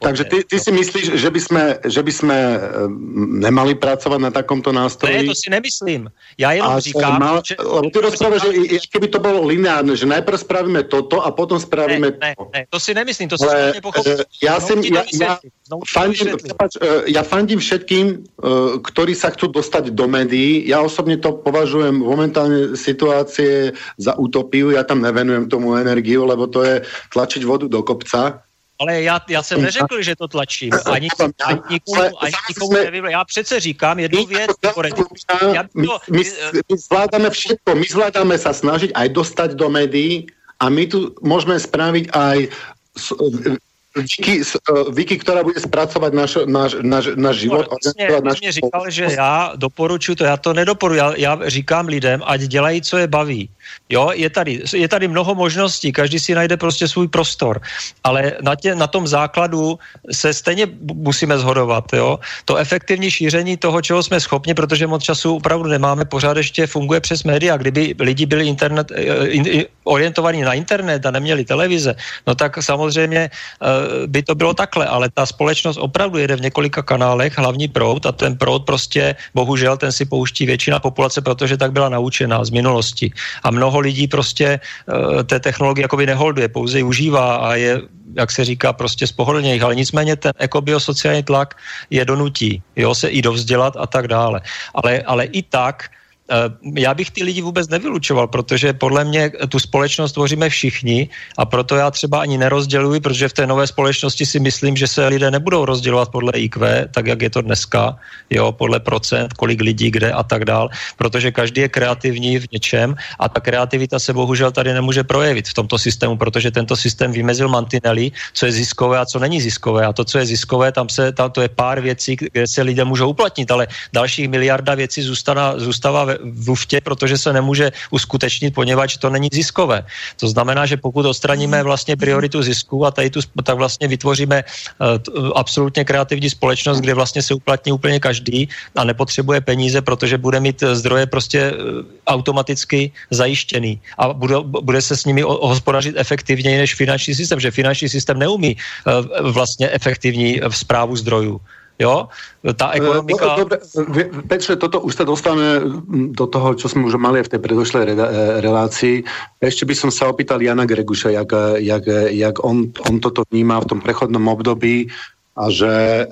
takže ty, ty si myslíš, že by jsme, že by jsme nemali pracovat na takomto nástroji. Ne, to si nemyslím. Já jenom a říkám... Mal, že, ty rozprávaš, že kdyby to bylo lineárne, že najprv spravíme toto a potom spravíme ne, ne, to. Ne, to si nemyslím, to si Ale, pochopil. Já, jsem, ja, ja, fandím, ja fandím všetkým, e, ktorí sa chcú dostať do médií. Ja osobne to považujem momentálne situácie za utopiu. Ja tam nevenujem tomu energiu, lebo to je tlačiť vodu do kopca. Ale já, já jsem neřekl, že to tlačím. Ani, ani nikomu, ani nikomu nevím. Já přece říkám jednu věc. My, my, my zvládáme všetko. My zvládáme sa snažiť aj dostať do médií a my tu môžeme spraviť aj Vicky, Vicky, která bude zpracovat náš, náš, náš, náš život. No, vlastně, náš mě říkal, že já doporučuji to, já to nedoporučuji, já, já říkám lidem, ať dělají, co je baví. Jo, je tady, je tady mnoho možností, každý si najde prostě svůj prostor, ale na, tě, na tom základu se stejně musíme zhodovat, jo. To efektivní šíření toho, čeho jsme schopni, protože moc času opravdu nemáme, pořád ještě funguje přes média. Kdyby lidi byli internet, eh, in, in, orientovaní na internet a neměli televize, no tak samozřejmě uh, by to bylo takhle, ale ta společnost opravdu jede v několika kanálech, hlavní proud a ten proud prostě, bohužel, ten si pouští většina populace, protože tak byla naučená z minulosti. A mnoho lidí prostě uh, té technologie jakoby neholduje, pouze ji užívá a je jak se říká, prostě spohodlnějch, ale nicméně ten ekobiosociální tlak je donutí, jo, se i dovzdělat a tak dále. Ale, ale i tak Eh, já bych ty lidi vůbec nevylučoval, protože podle mě tu společnost tvoříme všichni a proto já třeba ani nerozděluji, protože v té nové společnosti si myslím, že se lidé nebudou rozdělovat podle IQ, tak jak je to dneska, jo, podle procent, kolik lidí kde a tak dál, protože každý je kreativní v něčem a ta kreativita se bohužel tady nemůže projevit v tomto systému, protože tento systém vymezil mantinely, co je ziskové a co není ziskové. A to, co je ziskové, tam se, tam to je pár věcí, kde se lidé můžou uplatnit, ale dalších miliarda věcí zůstává, zůstává v luftě, protože se nemůže uskutečnit, poněvadž to není ziskové. To znamená, že pokud odstraníme vlastně prioritu zisku a tady tu, tak vlastně vytvoříme uh, absolutně kreativní společnost, kde vlastně se uplatní úplně každý a nepotřebuje peníze, protože bude mít zdroje prostě automaticky zajištěný a bude, bude se s nimi hospodařit efektivněji než finanční systém, že finanční systém neumí uh, vlastně efektivní zprávu zdrojů. Jo? Tá eh, ekonomika... Dobre, Petře, toto už sa dostávame do toho, čo sme už mali v tej predošlej eh, relácii. Ešte by som sa opýtal Jana Greguša, jak, jak, jak on, on toto vníma v tom prechodnom období a že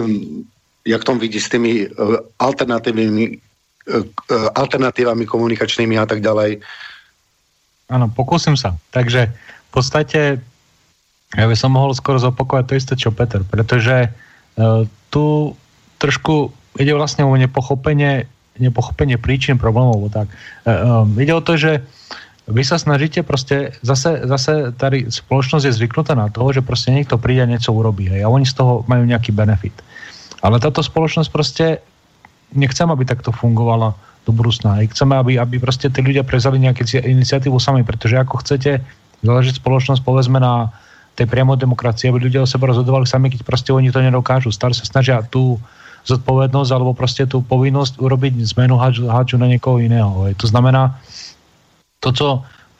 (clears throat) jak tom vidí s tými alternatívnymi alternatívami komunikačnými a tak ďalej. Áno, pokúsim sa. Takže v podstate ja by som mohol skoro zopakovať to isté, čo Peter, pretože E, tu trošku ide vlastne o nepochopenie, nepochopenie príčin problémov. Tak. Um, ide o to, že vy sa snažíte proste, zase, zase tady spoločnosť je zvyknutá na to, že proste niekto príde a niečo urobí hej, a oni z toho majú nejaký benefit. Ale táto spoločnosť proste nechcem, aby takto fungovala do budúcna. Chceme, aby, aby proste tí ľudia prezali nejaké iniciatívu sami, pretože ako chcete založiť spoločnosť, povedzme na tej priamo demokracie, aby ľudia o sebe rozhodovali sami, keď proste oni to nedokážu. Stále sa snažia tú zodpovednosť alebo proste tú povinnosť urobiť zmenu háču na niekoho iného. Hej. To znamená, to, co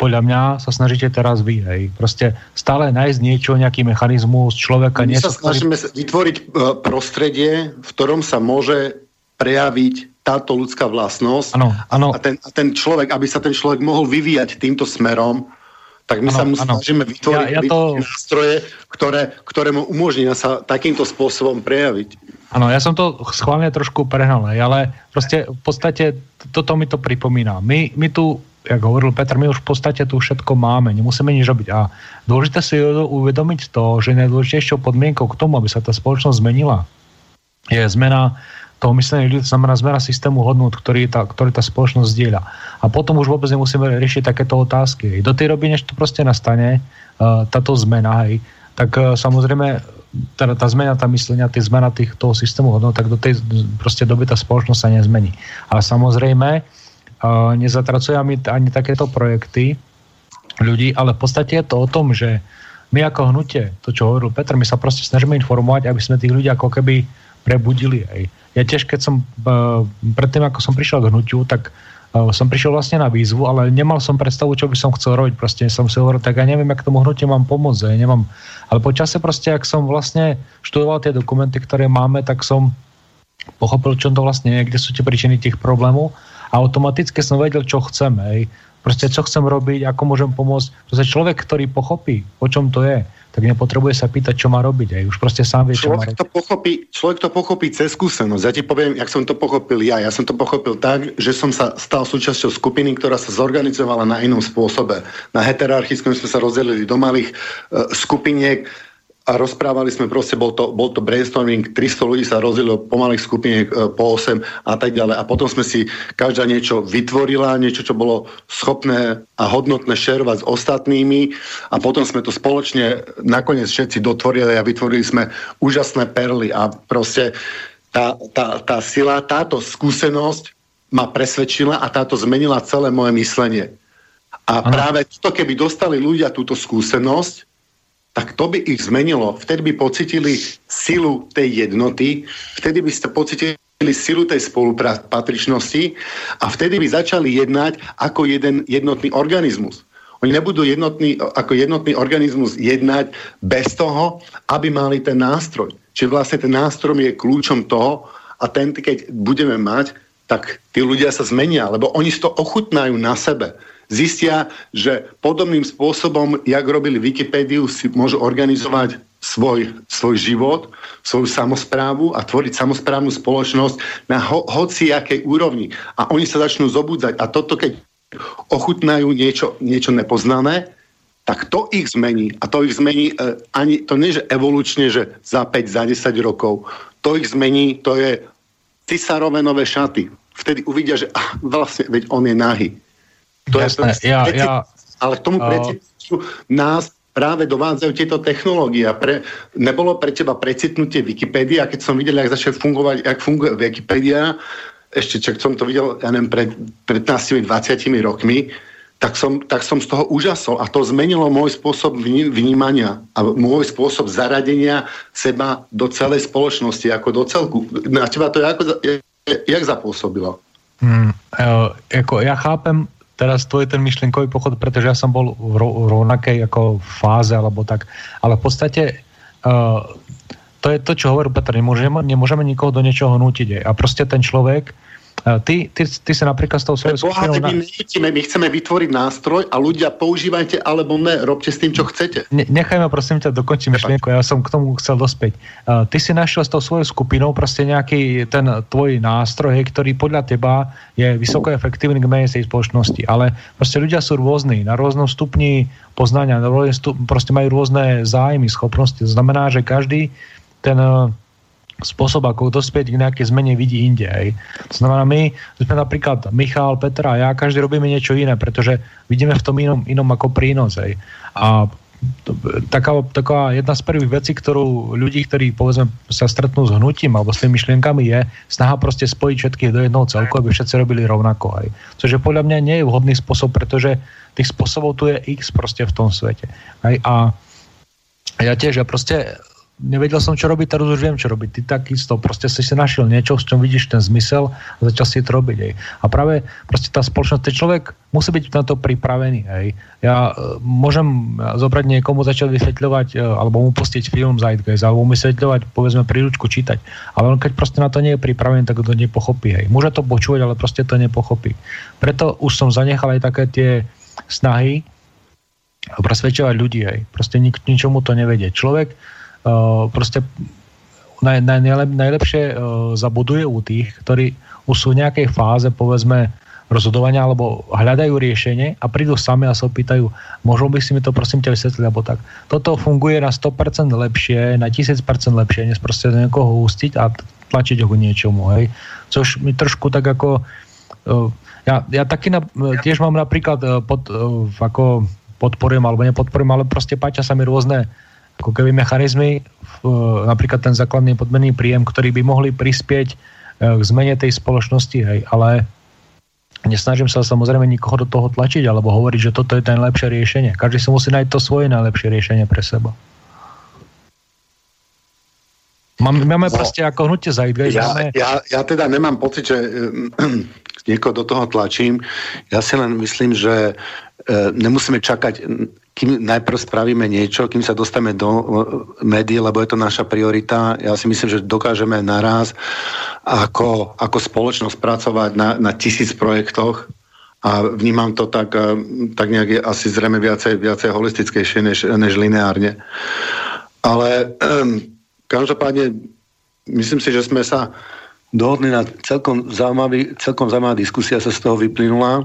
podľa mňa sa snažíte teraz vy, hej. Proste stále nájsť niečo, nejaký mechanizmus človeka. My sa snažíme ktorý... vytvoriť e, prostredie, v ktorom sa môže prejaviť táto ľudská vlastnosť ano, ano. A, ten, a ten človek, aby sa ten človek mohol vyvíjať týmto smerom, tak my ano, sa mu snažíme vytvoriť ja, ja to... nástroje, ktoré, ktoré mu umožní sa takýmto spôsobom prejaviť. Ano, já jsem to schválně trošku prehnal, ale prostě v podstatě toto mi to připomíná. My, my tu, jak hovoril Petr, my už v podstatě tu všetko máme, nemusíme nič robiť. A důležité si uvědomit to, že nejdůležitějšou podmínkou k tomu, aby se ta společnost zmenila, je zmena toho myslenia ľudí, to znamená zmena systému hodnot, ktorý tá, ktorý tá spoločnosť zdieľa. A potom už vôbec nemusíme riešiť takéto otázky. Do tej doby, než to proste nastane, uh, táto zmena, hej, tak uh, samozrejme teda tá zmena, tá myslenia, tá zmena tých, toho systému hodnot, tak do tej proste doby tá spoločnosť sa nezmení. Ale samozrejme, uh, nezatracujeme ani takéto projekty ľudí, ale v podstate je to o tom, že my ako hnutie, to čo hovoril Petr, my sa proste snažíme informovať, aby sme tých ľudí ako keby prebudili. Hej ja tiež, keď som uh, predtým, ako som prišiel k hnutiu, tak uh, som prišiel vlastne na výzvu, ale nemal som predstavu, čo by som chcel robiť. Proste som si hovoril, tak ja neviem, jak tomu hnutiu mám pomôcť. Ja nemám... Ale po čase proste, ak som vlastne študoval tie dokumenty, ktoré máme, tak som pochopil, čo to vlastne je, kde sú tie príčiny tých problémov a automaticky som vedel, čo chcem. Hej. Proste, čo chcem robiť, ako môžem pomôcť. Proste človek, ktorý pochopí, o čom to je, tak nepotrebuje sa pýtať, čo má robiť. Aj už proste sám vie, čo má robiť. To pochopí, človek to pochopí cez skúsenosť. Ja ti poviem, jak som to pochopil ja. Ja som to pochopil tak, že som sa stal súčasťou skupiny, ktorá sa zorganizovala na inom spôsobe. Na heterarchickom sme sa rozdelili do malých uh, skupiniek. A rozprávali sme proste, bol to, bol to brainstorming, 300 ľudí sa rozdielo po malých skupinách e, po 8 a tak ďalej. A potom sme si každá niečo vytvorila, niečo, čo bolo schopné a hodnotné šerovať s ostatnými a potom sme to spoločne nakoniec všetci dotvorili a vytvorili sme úžasné perly a proste tá, tá, tá sila, táto skúsenosť ma presvedčila a táto zmenila celé moje myslenie. A ano. práve to, keby dostali ľudia túto skúsenosť, tak to by ich zmenilo. Vtedy by pocitili silu tej jednoty, vtedy by ste pocitili silu tej spolupatričnosti a vtedy by začali jednať ako jeden jednotný organizmus. Oni nebudú jednotný, ako jednotný organizmus jednať bez toho, aby mali ten nástroj. Čiže vlastne ten nástroj je kľúčom toho a ten, keď budeme mať, tak tí ľudia sa zmenia, lebo oni si to ochutnajú na sebe zistia, že podobným spôsobom, jak robili Wikipédiu, si môžu organizovať svoj, svoj život, svoju samozprávu a tvoriť samozprávnu spoločnosť na ho, hociakej úrovni. A oni sa začnú zobudzať. A toto, keď ochutnajú niečo, niečo nepoznané, tak to ich zmení. A to ich zmení e, ani, to nie že evolučne, že za 5, za 10 rokov. To ich zmení, to je cisárové nové šaty. Vtedy uvidia, že ah, vlastne, veď on je nahý to Jasné, je ja, ja, ale k tomu uh, nás práve dovádzajú tieto technológie. A pre, nebolo pre teba precitnutie Wikipédie a keď som videl, jak začal fungovať, jak funguje Wikipedia, ešte čak som to videl, ja neviem, pred 15-20 rokmi, tak som, tak som z toho úžasol a to zmenilo môj spôsob vnímania a môj spôsob zaradenia seba do celej spoločnosti, ako do celku. Na teba to je ako, jak zapôsobilo? Hmm, jako ja chápem teraz tvoj ten myšlienkový pochod, pretože ja som bol v, ro- v rovnakej ako fáze alebo tak, ale v podstate uh, to je to, čo hovoril Petr, nemôžeme, nemôžeme nikoho do niečoho nútiť. A proste ten človek, Ty, ty, ty sa napríklad s tou svojou skupinou... My, my chceme vytvoriť nástroj a ľudia používajte alebo ne, robte s tým, čo chcete. Ne, nechaj ma prosím ťa dokončiť myšlienku, ja som k tomu chcel dospieť. Uh, ty si našiel s tou svojou skupinou proste nejaký ten tvoj nástroj, ktorý podľa teba je vysoko efektívny k menej tej spoločnosti, ale proste ľudia sú rôzni, na rôznom stupni poznania, na rôzne stup, proste majú rôzne zájmy, schopnosti. To znamená, že každý ten uh, spôsob, ako dospieť k nejakej zmene vidí inde. Hej. To znamená, my sme napríklad Michal, Petra a ja, každý robíme niečo iné, pretože vidíme v tom inom, inom ako prínos. Hej. A to, taká, taká jedna z prvých vecí, ktorú ľudí, ktorí povedzme sa stretnú s hnutím alebo s tými myšlienkami je snaha proste spojiť všetkých do jednoho celku, aby všetci robili rovnako. Aj. Což je podľa mňa nie je vhodný spôsob, pretože tých spôsobov tu je x proste v tom svete. Aj. A ja tiež, ja proste nevedel som, čo robiť, teraz už viem, čo robiť. Ty takisto, proste si si našiel niečo, s čom vidíš ten zmysel a začal si to robiť. Hej. A práve proste tá spoločnosť, ten človek musí byť na to pripravený. Hej. Ja uh, môžem zobrať niekomu, začať vysvetľovať, uh, alebo mu pustiť film Zeitgeist, alebo mu vysvetľovať, povedzme, príručku čítať. Ale on keď proste na to nie je pripravený, tak to nepochopí. Hej. Môže to počúvať, ale proste to nepochopí. Preto už som zanechal aj také tie snahy presvedčovať ľudí. Hej. Proste nik, ničomu to nevedie. Človek proste naj, naj, najlep, najlepšie uh, zabuduje u tých, ktorí už sú v nejakej fáze, povedzme, rozhodovania alebo hľadajú riešenie a prídu sami a sa opýtajú, možno by si mi to prosím ťa vysvetliť, alebo tak. Toto funguje na 100% lepšie, na 1000% lepšie, než proste niekoho ústiť a tlačiť ho k niečomu, hej. Což mi trošku tak ako... Ja, ja taky na, tiež mám napríklad pod, ako podporujem alebo nepodporujem, ale proste páčia sa mi rôzne ako keby mechanizmy, napríklad ten základný podmenný príjem, ktorý by mohli prispieť e, k zmene tej spoločnosti, hej, ale nesnažím sa samozrejme nikoho do toho tlačiť alebo hovoriť, že toto je ten lepšie riešenie. Každý si musí nájsť to svoje najlepšie riešenie pre seba. Máme, máme no, proste ako hnutie Zeitgeist. Ja, máme... ja, ja teda nemám pocit, že (clears throat) niekoho do toho tlačím. Ja si len myslím, že E, nemusíme čakať, kým najprv spravíme niečo, kým sa dostaneme do médií, lebo je to naša priorita. Ja si myslím, že dokážeme naraz ako, ako spoločnosť pracovať na, na tisíc projektoch a vnímam to tak, e, tak nejak je asi zrejme viacej, viacej holistickejšie než, než lineárne. Ale um, každopádne myslím si, že sme sa dohodli na celkom zaujímavý, celkom zaujímavá diskusia sa z toho vyplynula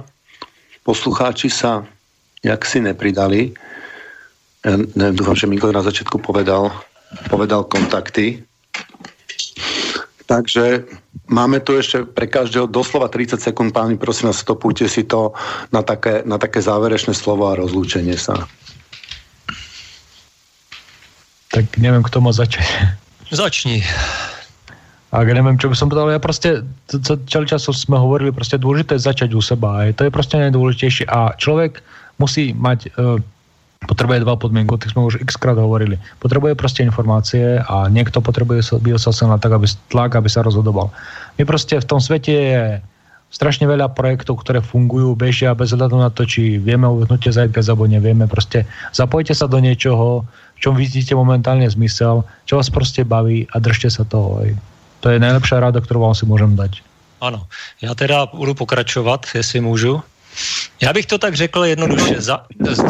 poslucháči sa jak si nepridali. Ja neviem, dúfam, že Miko na začiatku povedal, povedal kontakty. Takže máme tu ešte pre každého doslova 30 sekúnd, páni, prosím vás, stopujte si to na také, na také záverečné slovo a rozlúčenie sa. Tak neviem, kto má začať. Začni. A neviem, čo by som povedal, ja proste, celý čas sme hovorili, proste dôležité je začať u seba. A to je proste najdôležitejšie. A človek musí mať uh, potrebuje dva podmienky, o tých sme už x krát hovorili. Potrebuje proste informácie a byť sa na tak, aby tlak, aby sa rozhodoval. My proste v tom svete je strašne veľa projektov, ktoré fungujú, bežia bez hľadu na to, či vieme o vyhnutie Zeitgeist alebo nevieme. Proste zapojte sa do niečoho, v čom vidíte momentálne zmysel, čo vás proste baví a držte sa toho. To je najlepšia rada, ktorú vám si môžem dať. Ano, já teda budu pokračovat, jestli můžu. Já bych to tak řekl jednoduše. Za,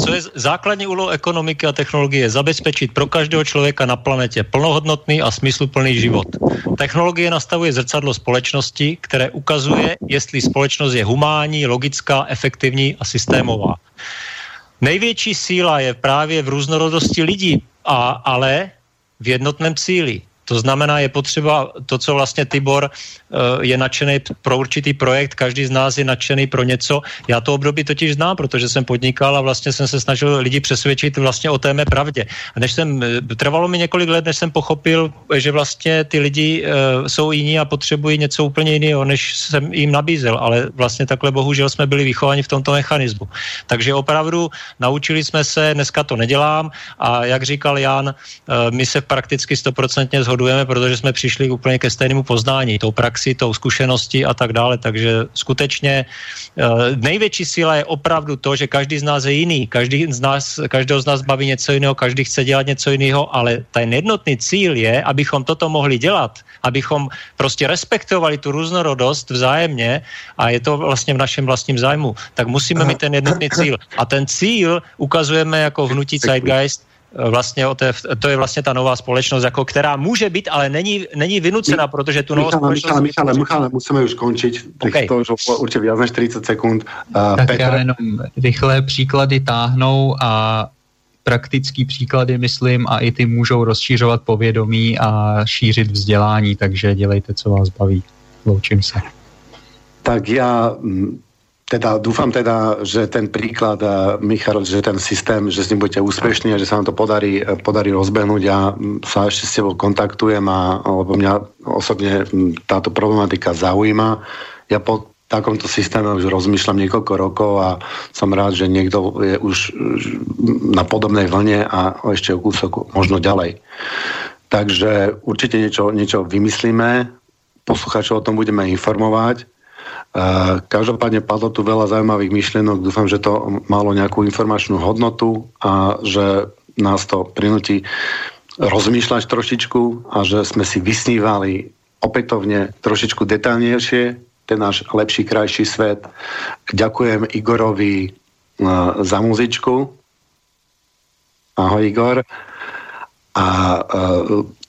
co je základní úloha ekonomiky a technologie je zabezpečit pro každého člověka na planetě plnohodnotný a smysluplný život. Technologie nastavuje zrcadlo společnosti, které ukazuje, jestli společnost je humánní, logická, efektivní a systémová. Největší síla je právě v různorodosti lidí, a, ale v jednotném cíli. To znamená, je potřeba to, co vlastně Tibor eh, je nadšený pro určitý projekt, každý z nás je nadšený pro něco. Já to období totiž znám, protože jsem podnikal a vlastně jsem se snažil lidi přesvědčit vlastně o té mé pravdě. A než jsem, eh, trvalo mi několik let, než jsem pochopil, že vlastně ty lidi uh, jsou jiní a potřebují něco úplně jiného, než jsem jim nabízel, ale vlastně takhle bohužel jsme byli vychováni v tomto mechanismu. Takže opravdu naučili jsme se, dneska to nedělám a jak říkal Jan, my se prakticky stoprocentně shodujeme, protože jsme přišli úplně ke stejnému poznání, tou praxi, tou zkušeností a tak dále. Takže skutečně eh, největší síla je opravdu to, že každý z nás je jiný, každý z nás, každého z nás baví něco jiného, každý chce dělat něco jiného, ale ten jednotný cíl je, abychom toto mohli dělat, abychom prostě respektovali tu různorodost vzájemně a je to vlastně v našem vlastním zájmu, tak musíme mít ten jednotný cíl. A ten cíl ukazujeme jako vnutí Zeitgeist, vlastně o té, to je vlastně ta nová společnost, jako která může být, ale není, není vynucena, protože tu novou společnost... Michale, Michale, Michale, musíme už končit. Okay. To už určitě víc než 40 sekund. Uh, tak Petr... já jenom rychlé příklady táhnou a praktický příklady, myslím, a i ty můžou rozšířovat povědomí a šířit vzdělání, takže dělejte, co vás baví. Loučím se. Tak já teda dúfam teda, že ten príklad, Michal, že ten systém, že s ním budete úspešní a že sa vám to podarí, podarí rozbehnúť. Ja sa ešte s tebou kontaktujem, a, lebo mňa osobne táto problematika zaujíma. Ja po takomto systéme už rozmýšľam niekoľko rokov a som rád, že niekto je už na podobnej vlne a ešte o kúsok možno ďalej. Takže určite niečo, niečo vymyslíme, posluchačov o tom budeme informovať Každopádne padlo tu veľa zaujímavých myšlienok. Dúfam, že to malo nejakú informačnú hodnotu a že nás to prinúti rozmýšľať trošičku a že sme si vysnívali opätovne trošičku detaľnejšie ten náš lepší, krajší svet. Ďakujem Igorovi za muzičku. Ahoj Igor. A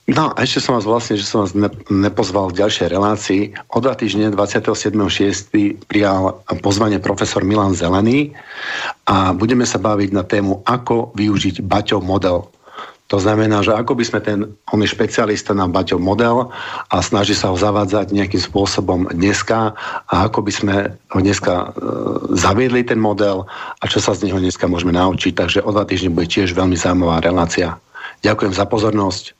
No a ešte som vás vlastne, že som vás ne, nepozval v ďalšej relácii. O dva týždne 27.6. prijal pozvanie profesor Milan Zelený a budeme sa baviť na tému, ako využiť Baťov model. To znamená, že ako by sme ten, on je špecialista na Baťov model a snaží sa ho zavádzať nejakým spôsobom dneska a ako by sme ho dneska e, zaviedli ten model a čo sa z neho dneska môžeme naučiť. Takže o dva týždne bude tiež veľmi zaujímavá relácia. Ďakujem za pozornosť.